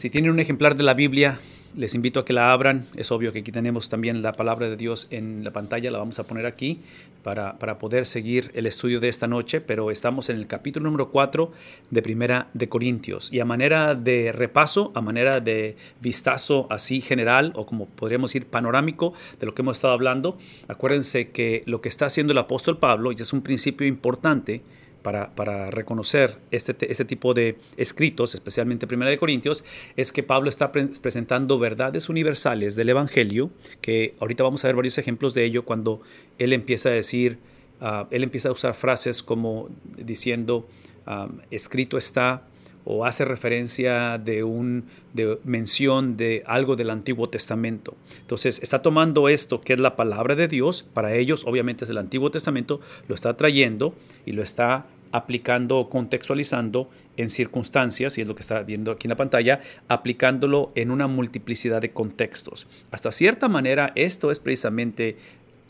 Si tienen un ejemplar de la Biblia, les invito a que la abran. Es obvio que aquí tenemos también la palabra de Dios en la pantalla, la vamos a poner aquí para, para poder seguir el estudio de esta noche, pero estamos en el capítulo número 4 de Primera de Corintios. Y a manera de repaso, a manera de vistazo así general, o como podríamos decir panorámico de lo que hemos estado hablando, acuérdense que lo que está haciendo el apóstol Pablo, y es un principio importante, para, reconocer este, tipo de escritos, especialmente Primera de Corintios, es que Pablo está presentando verdades universales del Evangelio, que ahorita vamos a ver varios ejemplos de ello cuando él empieza a decir, ah, él empieza a usar frases como diciendo, ah, escrito está, o hace referencia de un de mención de algo del Antiguo Testamento. Entonces está tomando esto que es la palabra de Dios, para ellos obviamente es el Antiguo Testamento, lo está trayendo y lo está aplicando o contextualizando en circunstancias, y es lo que está viendo aquí en la pantalla, aplicándolo en una multiplicidad de contextos. Hasta cierta manera, esto es precisamente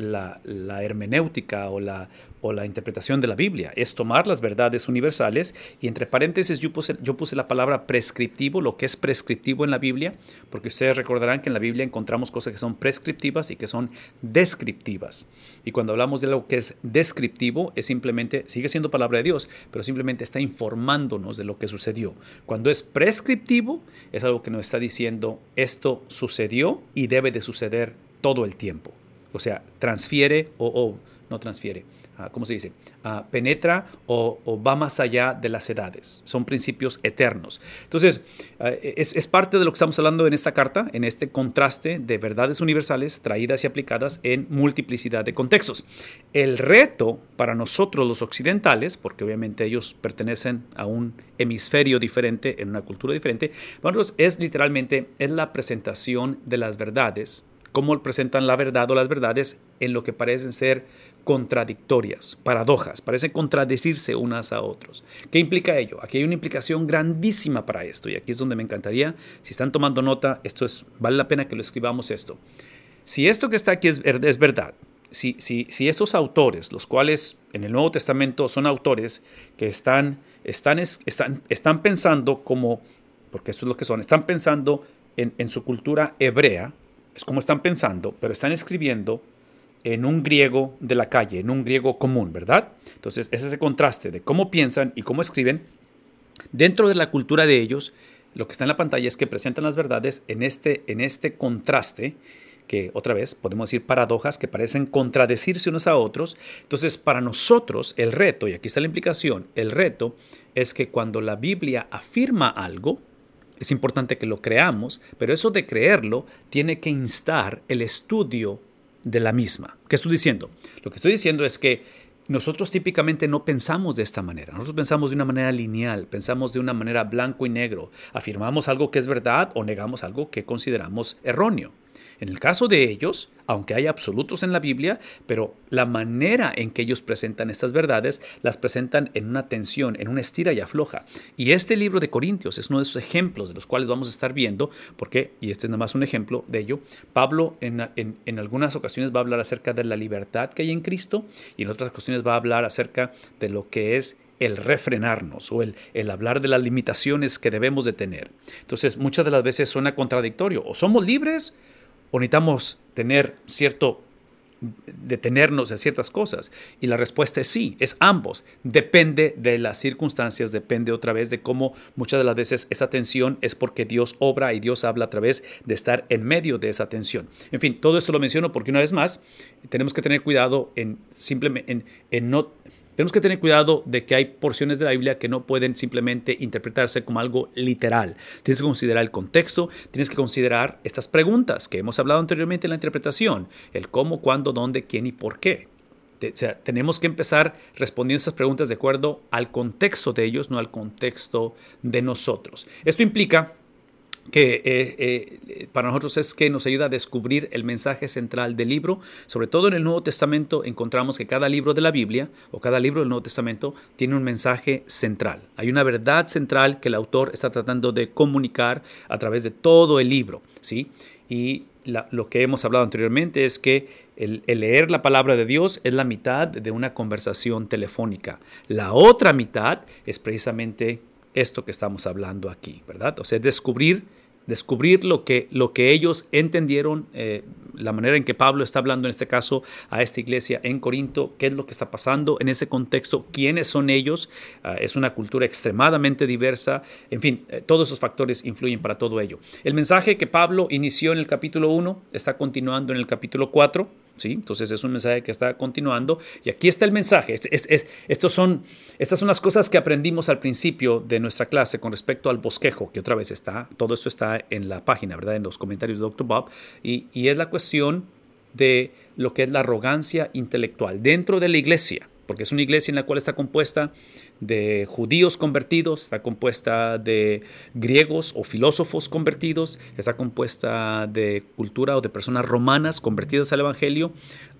la, hermenéutica o la, o la interpretación de la Biblia, es tomar las verdades universales y entre paréntesis yo puse, yo puse la palabra prescriptivo, lo que es prescriptivo en la Biblia, porque ustedes recordarán que en la Biblia encontramos cosas que son prescriptivas y que son descriptivas. Y cuando hablamos de lo que es descriptivo, es simplemente, sigue siendo palabra de Dios, pero simplemente está informándonos de lo que sucedió. Cuando es prescriptivo, es algo que nos está diciendo esto sucedió y debe de suceder todo el tiempo. O sea, transfiere o, no transfiere, ah, ¿cómo se dice? Ah, penetra o, va más allá de las edades. Son principios eternos. Entonces, ah, es, parte de lo que estamos hablando en esta carta, en este contraste de verdades universales traídas y aplicadas en multiplicidad de contextos. El reto para nosotros los occidentales, porque obviamente ellos pertenecen a un hemisferio diferente, en una cultura diferente, para nosotros es literalmente es la presentación de las verdades cómo presentan la verdad o las verdades en lo que parecen ser contradictorias, paradojas, parecen contradecirse unas a otros. ¿Qué implica ello? Aquí hay una implicación grandísima para esto y aquí es donde me encantaría, si están tomando nota, esto es, vale la pena que lo escribamos esto. Si esto que está aquí es, es verdad, si, si, si, estos autores, los cuales en el Nuevo Testamento son autores que están, están, están, están pensando como, porque esto es lo que son, están pensando en, en su cultura hebrea, es como están pensando, pero están escribiendo en un griego de la calle, en un griego común, ¿verdad? Entonces, es ese contraste de cómo piensan y cómo escriben. Dentro de la cultura de ellos, lo que está en la pantalla es que presentan las verdades en este, en este contraste, que otra vez podemos decir paradojas que parecen contradecirse unos a otros. Entonces, para nosotros, el reto, y aquí está la implicación, el reto es que cuando la Biblia afirma algo, es importante que lo creamos, pero eso de creerlo tiene que instar el estudio de la misma. ¿Qué estoy diciendo? Lo que estoy diciendo es que nosotros típicamente no pensamos de esta manera. Nosotros pensamos de una manera lineal, pensamos de una manera blanco y negro. Afirmamos algo que es verdad o negamos algo que consideramos erróneo. En el caso de ellos, aunque hay absolutos en la Biblia, pero la manera en que ellos presentan estas verdades las presentan en una tensión, en una estira y afloja. Y este libro de Corintios es uno de esos ejemplos de los cuales vamos a estar viendo, porque, y este es nada más un ejemplo de ello, Pablo en, en algunas ocasiones va a hablar acerca de la libertad que hay en Cristo y en otras ocasiones va a hablar acerca de lo que es el refrenarnos o el, el, hablar de las limitaciones que debemos de tener. Entonces, muchas de las veces suena contradictorio. O somos libres o necesitamos tener cierto detenernos en ciertas cosas? Y la respuesta es sí, es ambos. Depende de las circunstancias, depende otra vez de cómo muchas de las veces esa tensión es porque Dios obra y Dios habla a través de estar en medio de esa tensión. En fin, todo esto lo menciono porque una vez más tenemos que tener cuidado en simplemente en, en no tenemos que tener cuidado de que hay porciones de la Biblia que no pueden simplemente interpretarse como algo literal. Tienes que considerar el contexto, tienes que considerar estas preguntas que hemos hablado anteriormente en la interpretación, el cómo, cuándo, dónde, quién y por qué. O sea, tenemos que empezar respondiendo estas preguntas de acuerdo al contexto de ellos, no al contexto de nosotros. Esto implica que eh, eh, para nosotros es que nos ayuda a descubrir el mensaje central del libro. Sobre todo en el Nuevo Testamento encontramos que cada libro de la Biblia o cada libro del Nuevo Testamento tiene un mensaje central. Hay una verdad central que el autor está tratando de comunicar a través de todo el libro. ¿sí? Y lo que hemos hablado anteriormente es que el, el, leer la palabra de Dios es la mitad de una conversación telefónica. La otra mitad es precisamente esto que estamos hablando aquí, ¿verdad? O sea, descubrir descubrir lo que, lo que ellos entendieron, eh, la manera en que Pablo está hablando en este caso a esta iglesia en Corinto, qué es lo que está pasando en ese contexto, quiénes son ellos, ah, es una cultura extremadamente diversa, en fin, eh, todos esos factores influyen para todo ello. El mensaje que Pablo inició en el capítulo 1 está continuando en el capítulo 4 entonces es un mensaje que está continuando y aquí está el mensaje. Es, estos son, estas son las cosas que aprendimos al principio de nuestra clase con respecto al bosquejo, que otra vez está, todo esto está en la página, ¿verdad? En los comentarios de Dr. Bob y es la cuestión de lo que es la arrogancia intelectual dentro de la iglesia, porque es una iglesia en la cual está compuesta de judíos convertidos, está compuesta de griegos o filósofos convertidos, está compuesta de cultura o de personas romanas convertidas al Evangelio,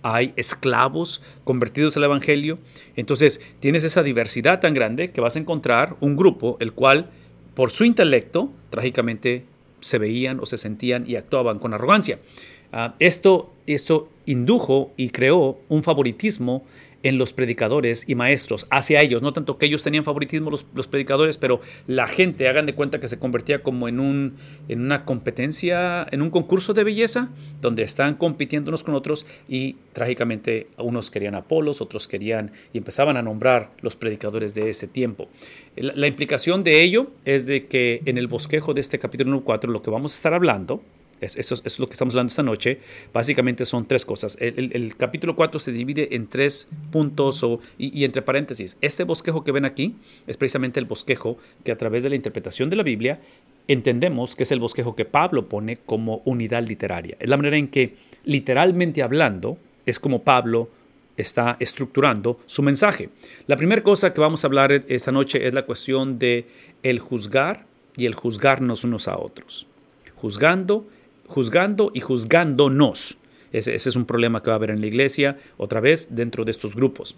hay esclavos convertidos al Evangelio. Entonces tienes esa diversidad tan grande que vas a encontrar un grupo el cual por su intelecto trágicamente se veían o se sentían y actuaban con arrogancia. Ah, esto, esto indujo y creó un favoritismo en los predicadores y maestros hacia ellos. No tanto que ellos tenían favoritismo los, los, predicadores, pero la gente, hagan de cuenta que se convertía como en, un, en una competencia, en un concurso de belleza, donde están compitiendo unos con otros y trágicamente unos querían Apolos, otros querían y empezaban a nombrar los predicadores de ese tiempo. La, implicación de ello es de que en el bosquejo de este capítulo 4 lo que vamos a estar hablando eso, es lo que estamos hablando esta noche. Básicamente son tres cosas. El, capítulo 4 se divide en tres puntos o, y, entre paréntesis. Este bosquejo que ven aquí es precisamente el bosquejo que a través de la interpretación de la Biblia entendemos que es el bosquejo que Pablo pone como unidad literaria. Es la manera en que, literalmente hablando, es como Pablo está estructurando su mensaje. La primera cosa que vamos a hablar esta noche es la cuestión de el juzgar y el juzgarnos unos a otros. Juzgando juzgando y juzgándonos. Ese, ese, es un problema que va a haber en la iglesia, otra vez, dentro de estos grupos.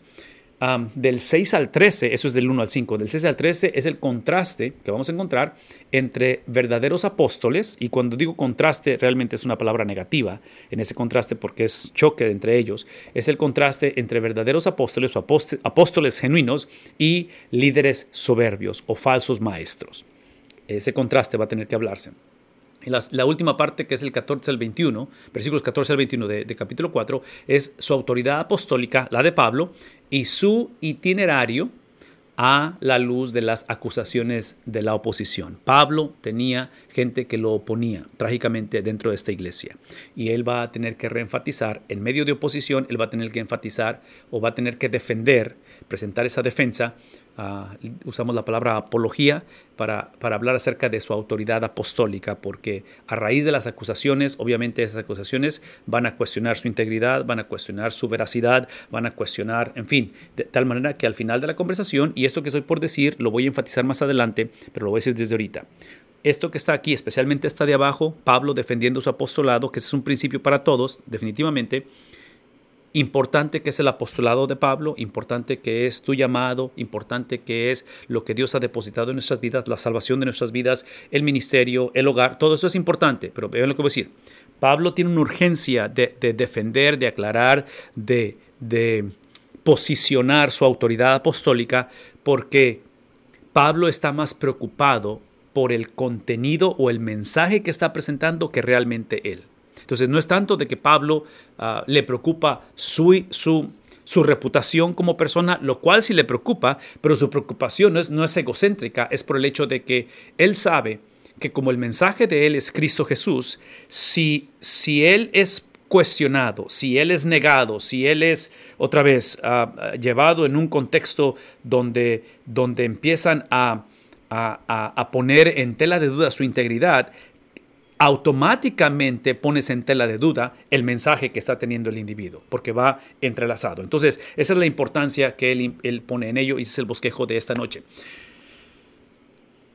del 6 al 13, eso es del 1 al 5, del 6 al 13 es el contraste que vamos a encontrar entre verdaderos apóstoles, y cuando digo contraste realmente es una palabra negativa en ese contraste porque es choque entre ellos, es el contraste entre verdaderos apóstoles o apóstoles genuinos y líderes soberbios o falsos maestros. Ese contraste va a tener que hablarse la, última parte, que es el 14 al 21, versículos 14 al 21 de, de capítulo 4, es su autoridad apostólica, la de Pablo, y su itinerario a la luz de las acusaciones de la oposición. Pablo tenía gente que lo oponía trágicamente dentro de esta iglesia y él va a tener que reenfatizar, en medio de oposición, él va a tener que enfatizar o va a tener que defender, presentar esa defensa Usamos la palabra apología para, para, hablar acerca de su autoridad apostólica, porque a raíz de las acusaciones, obviamente esas acusaciones van a cuestionar su integridad, van a cuestionar su veracidad, van a cuestionar, en fin, de tal manera que al final de la conversación, y esto que estoy por decir, lo voy a enfatizar más adelante, pero lo voy a decir desde ahorita. Esto que está aquí, especialmente está de abajo, Pablo defendiendo su apostolado, que es un principio para todos, definitivamente, importante que es el apostolado de Pablo, importante que es tu llamado, importante que es lo que Dios ha depositado en nuestras vidas, la salvación de nuestras vidas, el ministerio, el hogar, todo eso es importante, pero vean lo que voy a decir. Pablo tiene una urgencia de, defender, de aclarar, de, de posicionar su autoridad apostólica porque Pablo está más preocupado por el contenido o el mensaje que está presentando que realmente él. Entonces no es tanto de que Pablo ah, le preocupa su, su, reputación como persona, lo cual sí le preocupa, pero su preocupación no es, no es egocéntrica, es por el hecho de que él sabe que como el mensaje de él es Cristo Jesús, si, si él es cuestionado, si él es negado, si él es otra vez ah, llevado en un contexto donde, donde empiezan a, a, a, poner en tela de duda su integridad, automáticamente pones en tela de duda el mensaje que está teniendo el individuo, porque va entrelazado. Entonces, esa es la importancia que él, pone en ello y es el bosquejo de esta noche.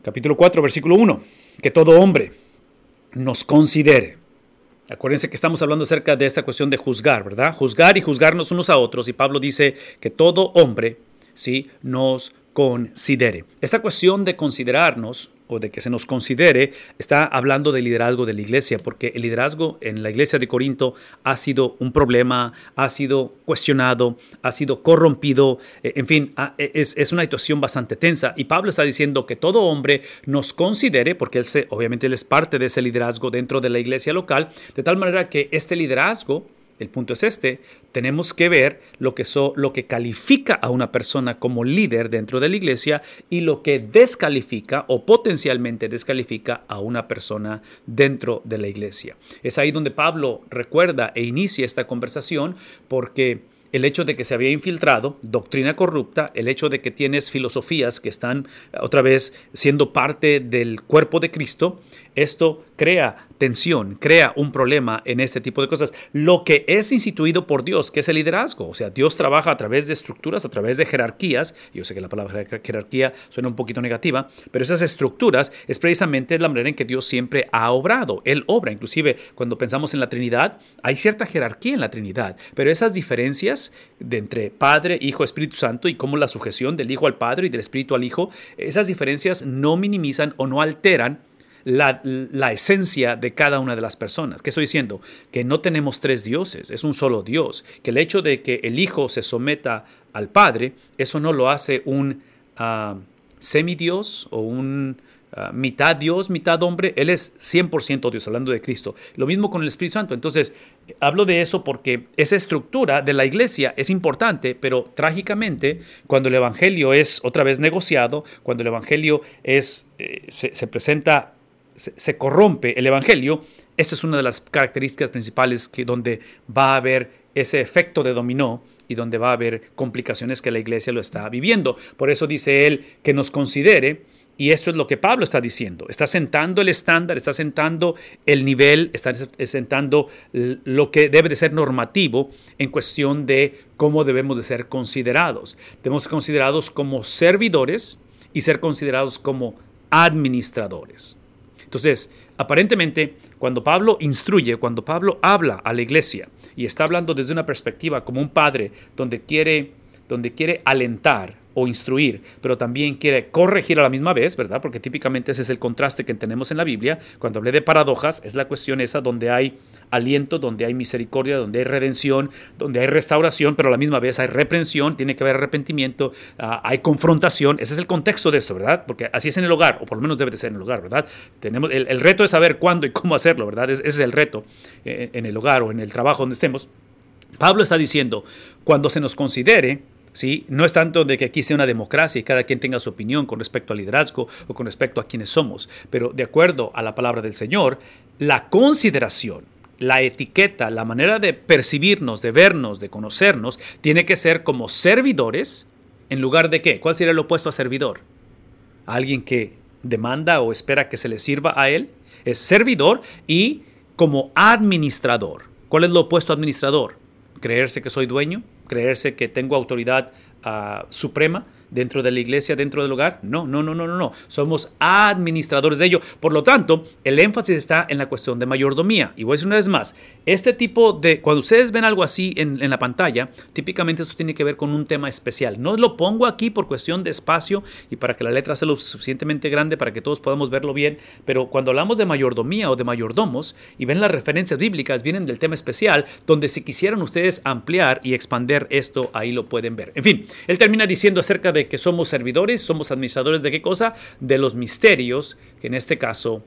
Capítulo 4, versículo 1. Que todo hombre nos considere. Acuérdense que estamos hablando acerca de esta cuestión de juzgar, ¿verdad? Juzgar y juzgarnos unos a otros. Y Pablo dice que todo hombre, ¿sí? Nos considere. Esta cuestión de considerarnos o de que se nos considere, está hablando del liderazgo de la iglesia, porque el liderazgo en la iglesia de Corinto ha sido un problema, ha sido cuestionado, ha sido corrompido, eh, en fin, es, es, una situación bastante tensa. Y Pablo está diciendo que todo hombre nos considere, porque él se, obviamente él es parte de ese liderazgo dentro de la iglesia local, de tal manera que este liderazgo el punto es este, tenemos que ver lo que, lo que califica a una persona como líder dentro de la iglesia y lo que descalifica o potencialmente descalifica a una persona dentro de la iglesia. Es ahí donde Pablo recuerda e inicia esta conversación porque el hecho de que se había infiltrado doctrina corrupta, el hecho de que tienes filosofías que están otra vez siendo parte del cuerpo de Cristo, esto crea tensión, crea un problema en este tipo de cosas. Lo que es instituido por Dios, que es el liderazgo, o sea, Dios trabaja a través de estructuras, a través de jerarquías. Yo sé que la palabra jerarquía suena un poquito negativa, pero esas estructuras es precisamente la manera en que Dios siempre ha obrado. Él obra, inclusive cuando pensamos en la Trinidad, hay cierta jerarquía en la Trinidad, pero esas diferencias de entre Padre, Hijo, Espíritu Santo y cómo la sujeción del Hijo al Padre y del Espíritu al Hijo, esas diferencias no minimizan o no alteran la, esencia de cada una de las personas. ¿Qué estoy diciendo? Que no tenemos tres dioses, es un solo Dios. Que el hecho de que el Hijo se someta al Padre, eso no lo hace un uh, semidios o un ah, mitad Dios, mitad hombre. Él es 100% Dios, hablando de Cristo. Lo mismo con el Espíritu Santo. Entonces, hablo de eso porque esa estructura de la iglesia es importante, pero trágicamente, cuando el Evangelio es otra vez negociado, cuando el Evangelio es, eh, se presenta se, corrompe el Evangelio, esta es una de las características principales que donde va a haber ese efecto de dominó y donde va a haber complicaciones que la iglesia lo está viviendo. Por eso dice él que nos considere, y esto es lo que Pablo está diciendo. Está sentando el estándar, está sentando el nivel, está sentando lo que debe de ser normativo en cuestión de cómo debemos de ser considerados. Debemos ser considerados como servidores y ser considerados como administradores. Entonces, aparentemente, cuando Pablo instruye, cuando Pablo habla a la iglesia y está hablando desde una perspectiva como un padre donde quiere, donde quiere alentar o instruir, pero también quiere corregir a la misma vez, ¿verdad? Porque típicamente ese es el contraste que tenemos en la Biblia. Cuando hablé de paradojas, es la cuestión esa donde hay aliento, donde hay misericordia, donde hay redención, donde hay restauración, pero a la misma vez hay reprensión, tiene que haber arrepentimiento, ah, hay confrontación. Ese es el contexto de esto, ¿verdad? Porque así es en el hogar, o por lo menos debe de ser en el hogar, ¿verdad? Tenemos, el, reto es saber cuándo y cómo hacerlo, ¿verdad? ese es el reto eh, en el hogar o en el trabajo donde estemos. Pablo está diciendo, cuando se nos considere, no es tanto de que aquí sea una democracia y cada quien tenga su opinión con respecto al liderazgo o con respecto a quienes somos, pero de acuerdo a la palabra del Señor, la consideración, la etiqueta, la manera de percibirnos, de vernos, de conocernos, tiene que ser como servidores en lugar de qué? ¿Cuál sería el opuesto a servidor? ¿Alguien que demanda o espera que se le sirva a él? Es servidor y como administrador. ¿Cuál es lo opuesto a administrador? ¿Creerse que soy dueño? creerse que tengo autoridad uh, suprema dentro de la iglesia, dentro del hogar. No, no, no, no, no, no. Somos administradores de ello. Por lo tanto, el énfasis está en la cuestión de mayordomía. Y voy a decir una vez más, este tipo de, cuando ustedes ven algo así en, en la pantalla, típicamente esto tiene que ver con un tema especial. No lo pongo aquí por cuestión de espacio y para que la letra sea lo suficientemente grande para que todos podamos verlo bien, pero cuando hablamos de mayordomía o de mayordomos y ven las referencias bíblicas, vienen del tema especial, donde si quisieran ustedes ampliar y expander esto, ahí lo pueden ver. En fin, él termina diciendo acerca de de que somos servidores, somos administradores de qué cosa? De los misterios que en este caso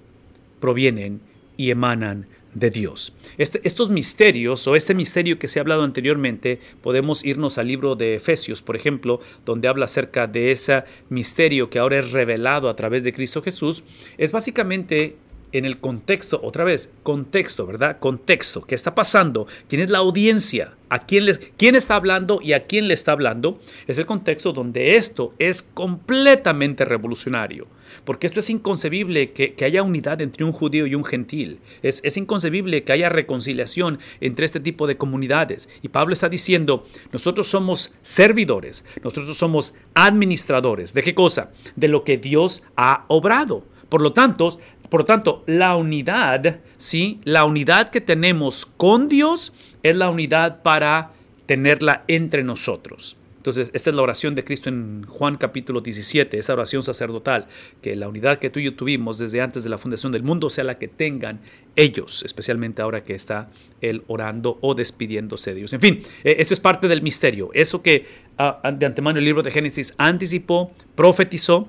provienen y emanan de Dios. Este, estos misterios o este misterio que se ha hablado anteriormente, podemos irnos al libro de Efesios, por ejemplo, donde habla acerca de ese misterio que ahora es revelado a través de Cristo Jesús, es básicamente en el contexto, otra vez, contexto, ¿verdad? Contexto, ¿qué está pasando? ¿Quién es la audiencia? ¿A quién, les, quién está hablando y a quién le está hablando? Es el contexto donde esto es completamente revolucionario. Porque esto es inconcebible que, haya unidad entre un judío y un gentil. Es, es inconcebible que haya reconciliación entre este tipo de comunidades. Y Pablo está diciendo, nosotros somos servidores, nosotros somos administradores. ¿De qué cosa? De lo que Dios ha obrado. Por lo tanto, por lo tanto, la unidad, ¿sí? La unidad que tenemos con Dios es la unidad para tenerla entre nosotros. Entonces, esta es la oración de Cristo en Juan capítulo 17, esa oración sacerdotal, que la unidad que tú y yo tuvimos desde antes de la fundación del mundo sea la que tengan ellos, especialmente ahora que está Él orando o despidiéndose de Dios. En fin, eh, eso es parte del misterio. Eso que ah, de antemano el libro de Génesis anticipó, profetizó,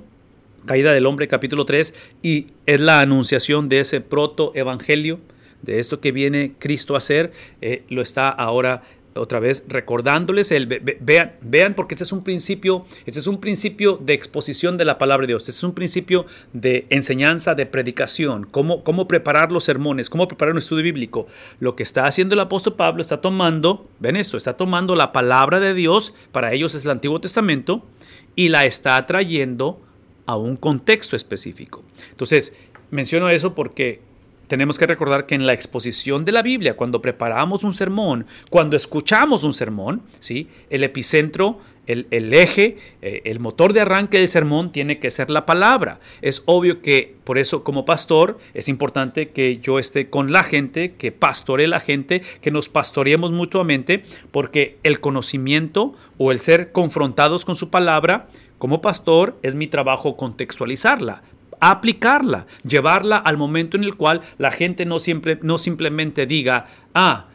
caída del hombre capítulo 3, y es la anunciación de ese proto-evangelio, de esto que viene Cristo a hacer, eh, lo está ahora otra vez recordándoles el vean vean porque ese es un principio ese es un principio de exposición de la palabra de Dios ese es un principio de enseñanza de predicación cómo cómo preparar los sermones cómo preparar un estudio bíblico. Lo que está haciendo el apóstol Pablo está tomando ven esto está tomando la palabra de Dios para ellos es el Antiguo Testamento y la está trayendo a un contexto específico entonces menciono eso porque tenemos que recordar que en la exposición de la Biblia, cuando preparamos un sermón, cuando escuchamos un sermón, ¿sí? el epicentro, el, eje, eh, el motor de arranque del sermón tiene que ser la palabra. Es obvio que por eso como pastor es importante que yo esté con la gente, que pastoree la gente, que nos pastoreemos mutuamente, porque el conocimiento o el ser confrontados con su palabra como pastor es mi trabajo contextualizarla, aplicarla, llevarla al momento en el cual la gente no, siempre, no simplemente diga, ah,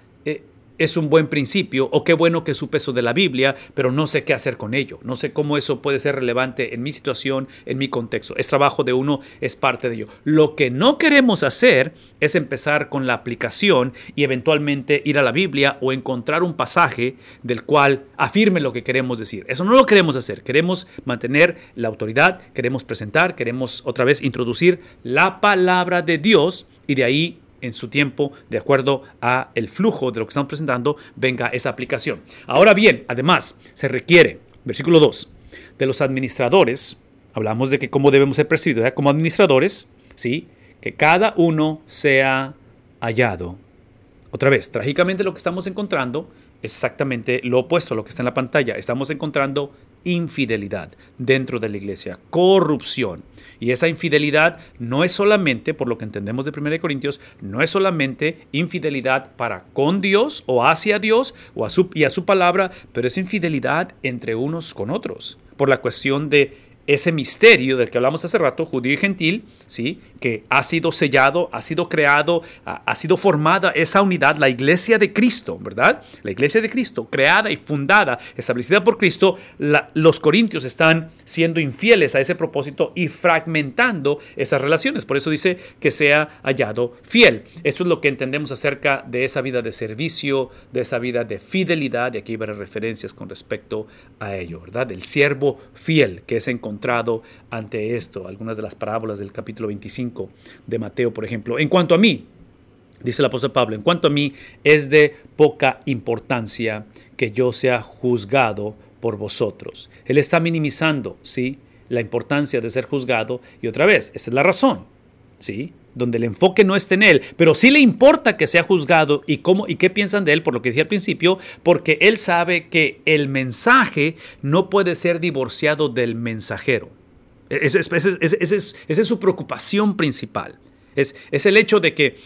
es un buen principio o qué bueno que su peso de la Biblia, pero no sé qué hacer con ello. No sé cómo eso puede ser relevante en mi situación, en mi contexto. Es trabajo de uno, es parte de ello. Lo que no queremos hacer es empezar con la aplicación y eventualmente ir a la Biblia o encontrar un pasaje del cual afirme lo que queremos decir. Eso no lo queremos hacer. Queremos mantener la autoridad, queremos presentar, queremos otra vez introducir la palabra de Dios y de ahí en su tiempo, de acuerdo a el flujo de lo que estamos presentando, venga esa aplicación. Ahora bien, además, se requiere, versículo 2, de los administradores, hablamos de que cómo debemos ser percibidos como administradores, ¿sí? que cada uno sea hallado. Otra vez, trágicamente lo que estamos encontrando es exactamente lo opuesto a lo que está en la pantalla. Estamos encontrando infidelidad dentro de la iglesia, corrupción. Y esa infidelidad no es solamente, por lo que entendemos de 1 Corintios, no es solamente infidelidad para con Dios o hacia Dios o a su, y a su palabra, pero es infidelidad entre unos con otros, por la cuestión de ese misterio del que hablamos hace rato, judío y gentil, ¿sí? Que ha sido sellado, ha sido creado, ha, sido formada esa unidad, la iglesia de Cristo, ¿verdad? La iglesia de Cristo, creada y fundada, establecida por Cristo, los corintios están siendo infieles a ese propósito y fragmentando esas relaciones. Por eso dice que sea hallado fiel. Esto es lo que entendemos acerca de esa vida de servicio, de esa vida de fidelidad, y aquí varias referencias con respecto a ello, ¿verdad? El siervo fiel que es encontrado ante esto, algunas de las parábolas del capítulo 25 de Mateo, por ejemplo. En cuanto a mí, dice el apóstol Pablo, en cuanto a mí, es de poca importancia que yo sea juzgado por vosotros. Él está minimizando, ¿sí? La importancia de ser juzgado y otra vez, esa es la razón, ¿sí? donde el enfoque no está en él, pero sí le importa que sea juzgado y cómo y qué piensan de él, por lo que dije al principio, porque él sabe que el mensaje no puede ser divorciado del mensajero. Esa es, su preocupación principal. Es, es el hecho de que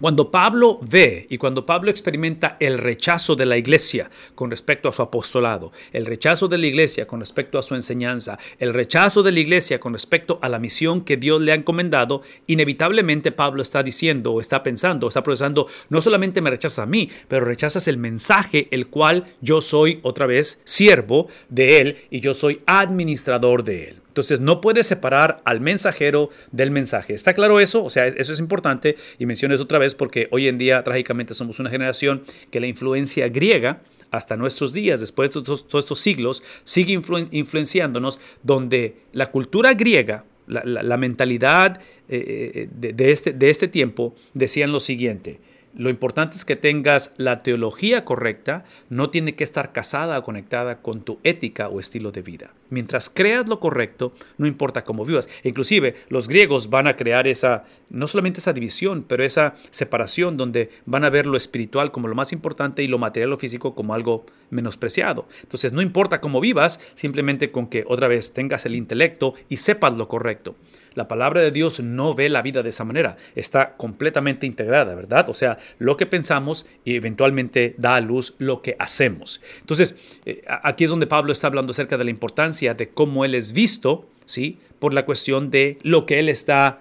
cuando Pablo ve y cuando Pablo experimenta el rechazo de la iglesia con respecto a su apostolado, el rechazo de la iglesia con respecto a su enseñanza, el rechazo de la iglesia con respecto a la misión que Dios le ha encomendado, inevitablemente Pablo está diciendo está pensando, está procesando, no solamente me rechazas a mí, pero rechazas el mensaje el cual yo soy otra vez siervo de él y yo soy administrador de él. Entonces no puedes separar al mensajero del mensaje. ¿Está claro eso? O sea, eso es importante y menciono eso otra vez porque hoy en día trágicamente somos una generación que la influencia griega hasta nuestros días, después de todos, estos siglos, sigue influenciándonos, donde la cultura griega, la, mentalidad eh, eh, de, este, de este tiempo, decían lo siguiente, lo importante es que tengas la teología correcta, no tiene que estar casada o conectada con tu ética o estilo de vida. Mientras creas lo correcto, no importa cómo vivas. Inclusive los griegos van a crear esa, no solamente esa división, pero esa separación donde van a ver lo espiritual como lo más importante y lo material o físico como algo menospreciado. Entonces no importa cómo vivas, simplemente con que otra vez tengas el intelecto y sepas lo correcto. La palabra de Dios no ve la vida de esa manera, está completamente integrada, ¿verdad? O sea, lo que pensamos y eventualmente da a luz lo que hacemos. Entonces, eh, aquí es donde Pablo está hablando acerca de la importancia de cómo él es visto, ¿sí? Por la cuestión de lo que él está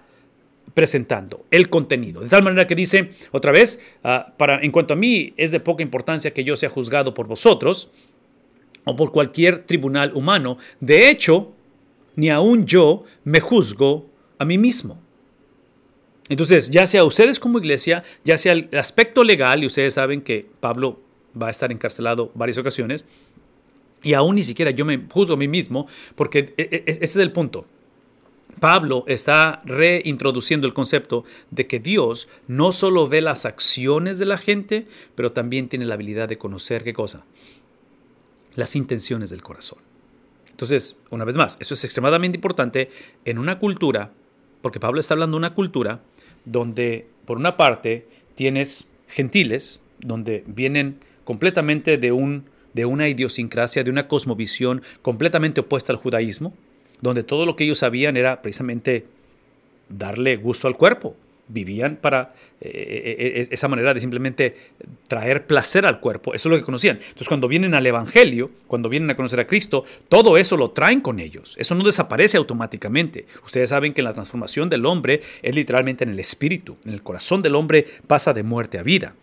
presentando, el contenido. De tal manera que dice, otra vez, ah, para, en cuanto a mí, es de poca importancia que yo sea juzgado por vosotros o por cualquier tribunal humano. De hecho, ni aún yo me juzgo a mí mismo. Entonces, ya sea ustedes como iglesia, ya sea el aspecto legal, y ustedes saben que Pablo va a estar encarcelado varias ocasiones, y aún ni siquiera yo me juzgo a mí mismo, porque e, e, ese es el punto. Pablo está reintroduciendo el concepto de que Dios no solo ve las acciones de la gente, pero también tiene la habilidad de conocer qué cosa? Las intenciones del corazón. Entonces, una vez más, eso es extremadamente importante en una cultura, porque Pablo está hablando de una cultura donde, por una parte, tienes gentiles, donde vienen completamente de, un, de una idiosincrasia, de una cosmovisión completamente opuesta al judaísmo, donde todo lo que ellos sabían era precisamente darle gusto al cuerpo. Vivían para eh, eh, eh, esa manera de simplemente traer placer al cuerpo. Eso es lo que conocían. Entonces, cuando vienen al Evangelio, cuando vienen a conocer a Cristo, todo eso lo traen con ellos. Eso no desaparece automáticamente. Ustedes saben que la transformación del hombre es literalmente en el espíritu. En el corazón del hombre pasa de muerte a vida.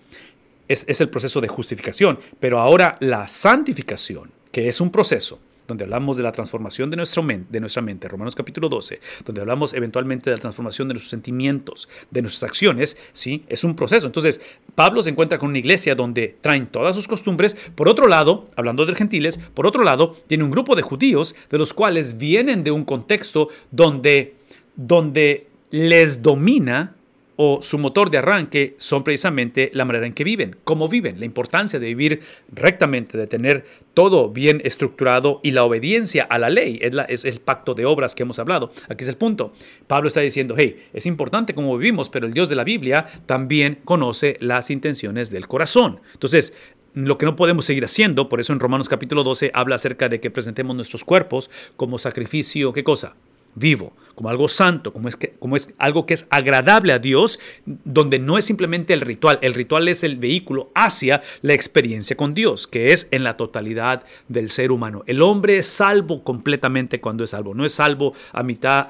Es, es el proceso de justificación. Pero ahora la santificación, que es un proceso, donde hablamos de la transformación de, nuestro de nuestra mente, Romanos capítulo 12, donde hablamos eventualmente de la transformación de nuestros sentimientos, de nuestras acciones, ¿sí? Es un proceso. Entonces, Pablo se encuentra con una iglesia donde traen todas sus costumbres. Por otro lado, hablando de gentiles, por otro lado, tiene un grupo de judíos de los cuales vienen de un contexto donde, donde les domina o su motor de arranque son precisamente la manera en que viven, cómo viven, la importancia de vivir rectamente, de tener todo bien estructurado y la obediencia a la ley es, es, el pacto de obras que hemos hablado. Aquí es el punto. Pablo está diciendo, hey, es importante cómo vivimos, pero el Dios de la Biblia también conoce las intenciones del corazón. Entonces, lo que no podemos seguir haciendo, por eso en Romanos capítulo 12 habla acerca de que presentemos nuestros cuerpos como sacrificio, ¿qué cosa? Vivo, como algo santo, como es, que, como es algo que es agradable a Dios, donde no es simplemente el ritual, el ritual es el vehículo hacia la experiencia con Dios, que es en la totalidad del ser humano. El hombre es salvo completamente cuando es salvo, no es salvo a mitad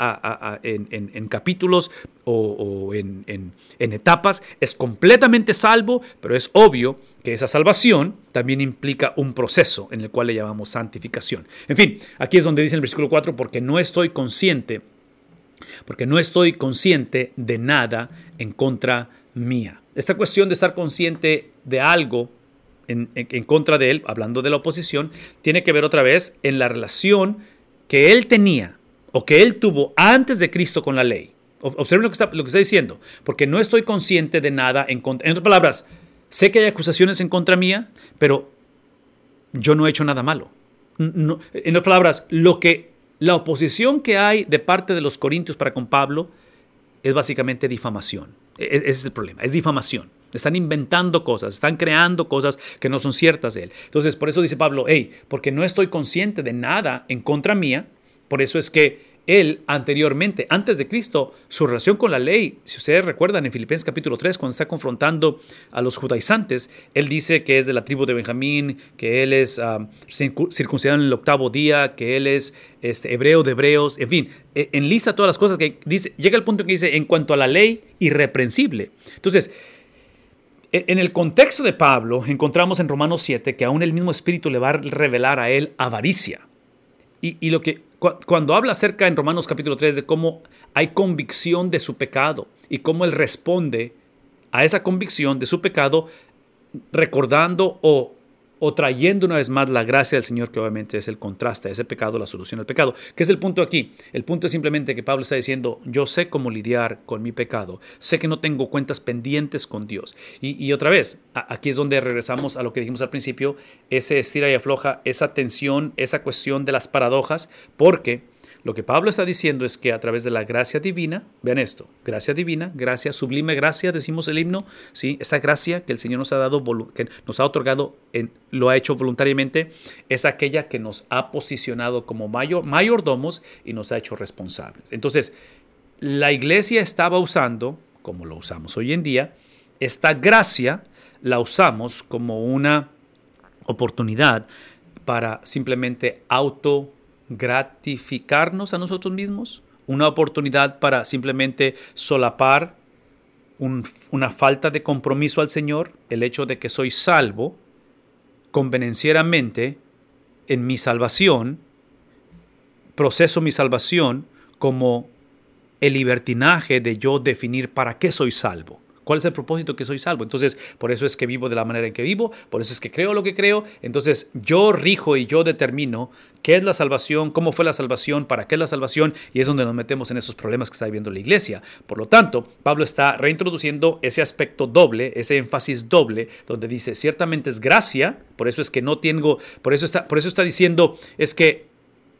en, capítulos o, en, en etapas, es completamente salvo, pero es obvio que esa salvación también implica un proceso en el cual le llamamos santificación. En fin, aquí es donde dice el versículo 4, porque no estoy consciente, porque no estoy consciente de nada en contra mía. Esta cuestión de estar consciente de algo en, contra de él, hablando de la oposición, tiene que ver otra vez en la relación que él tenía o que él tuvo antes de Cristo con la ley. Observen lo que está, lo que está diciendo, porque no estoy consciente de nada en contra. En otras palabras, Sé que hay acusaciones en contra mía, pero yo no he hecho nada malo. en otras palabras, lo que la oposición que hay de parte de los corintios para con Pablo es básicamente difamación. E, e, ese es el problema, es difamación. Están inventando cosas, están creando cosas que no son ciertas de él. Entonces, por eso dice Pablo, hey, porque no estoy consciente de nada en contra mía, por eso es que él anteriormente, antes de Cristo, su relación con la ley, si ustedes recuerdan en Filipenses capítulo 3, cuando está confrontando a los judaizantes, él dice que es de la tribu de Benjamín, que él es um, circuncidado en el octavo día, que él es este, hebreo de hebreos, en fin, e, enlista todas las cosas que dice, llega el punto en que dice, en cuanto a la ley, irreprensible. Entonces, e, en el contexto de Pablo, encontramos en Romanos 7 que aún el mismo Espíritu le va a revelar a él avaricia. Y, lo que cuando habla acerca en Romanos capítulo 3 de cómo hay convicción de su pecado y cómo él responde a esa convicción de su pecado recordando o o trayendo una vez más la gracia del Señor, que obviamente es el contraste ese pecado, la solución al pecado. ¿Qué es el punto aquí? El punto es simplemente que Pablo está diciendo, yo sé cómo lidiar con mi pecado, sé que no tengo cuentas pendientes con Dios. Y, otra vez, aquí es donde regresamos a lo que dijimos al principio, ese estira y afloja, esa tensión, esa cuestión de las paradojas, porque lo que Pablo está diciendo es que a través de la gracia divina, vean esto, gracia divina, gracia, sublime gracia, decimos el himno, ¿sí? esa gracia que el Señor nos ha dado, que nos ha otorgado, en, lo ha hecho voluntariamente, es aquella que nos ha posicionado como mayor, mayordomos y nos ha hecho responsables. Entonces, la iglesia estaba usando, como lo usamos hoy en día, esta gracia la usamos como una oportunidad para simplemente autogratificarnos a nosotros mismos, una oportunidad para simplemente solapar una falta de compromiso al Señor, el hecho de que soy salvo convenencieramente en mi salvación, proceso mi salvación como el libertinaje de yo definir para qué soy salvo. ¿Cuál es el propósito que soy salvo? Entonces, por eso es que vivo de la manera en que vivo, por eso es que creo lo que creo. Entonces, yo rijo y yo determino qué es la salvación, cómo fue la salvación, para qué es la salvación, y es donde nos metemos en esos problemas que está viviendo la iglesia. Por lo tanto, Pablo está reintroduciendo ese aspecto doble, ese énfasis doble, donde dice, ciertamente es gracia, por eso es que no tengo, por eso está, por eso está diciendo, es que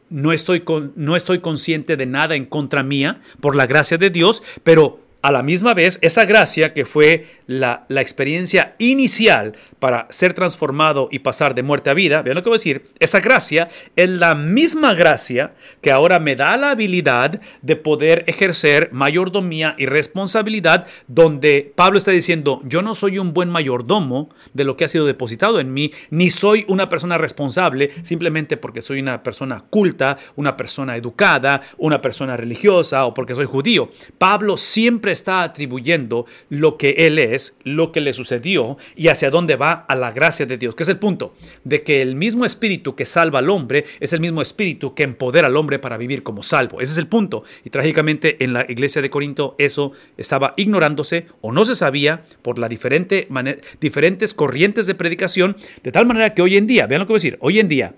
no estoy, con, no estoy consciente de nada en contra mía por la gracia de Dios, pero a la misma vez esa gracia que fue la, experiencia inicial para ser transformado y pasar de muerte a vida, vean lo que voy a decir, esa gracia es la misma gracia que ahora me da la habilidad de poder ejercer mayordomía y responsabilidad donde Pablo está diciendo, yo no soy un buen mayordomo de lo que ha sido depositado en mí, ni soy una persona responsable simplemente porque soy una persona culta, una persona educada, una persona religiosa o porque soy judío. Pablo siempre está atribuyendo lo que él es, lo que le sucedió y hacia dónde va a la gracia de Dios, que es el punto de que el mismo espíritu que salva al hombre es el mismo espíritu que empodera al hombre para vivir como salvo. Ese es el punto. Y trágicamente en la iglesia de Corinto eso estaba ignorándose o no se sabía por las diferente diferentes corrientes de predicación, de tal manera que hoy en día, vean lo que voy a decir, hoy en día,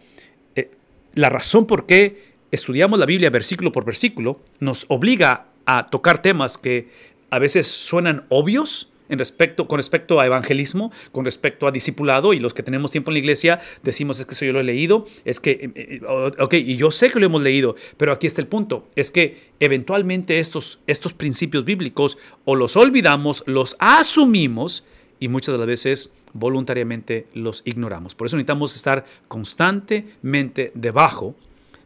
eh, la razón por qué estudiamos la Biblia versículo por versículo nos obliga a tocar temas que a veces suenan obvios, en respecto, con respecto a evangelismo, con respecto a discipulado, y los que tenemos tiempo en la iglesia decimos es que eso yo lo he leído, es que, eh, eh, ok, y yo sé que lo hemos leído, pero aquí está el punto, es que eventualmente estos, estos principios bíblicos o los olvidamos, los asumimos, y muchas de las veces voluntariamente los ignoramos. Por eso necesitamos estar constantemente debajo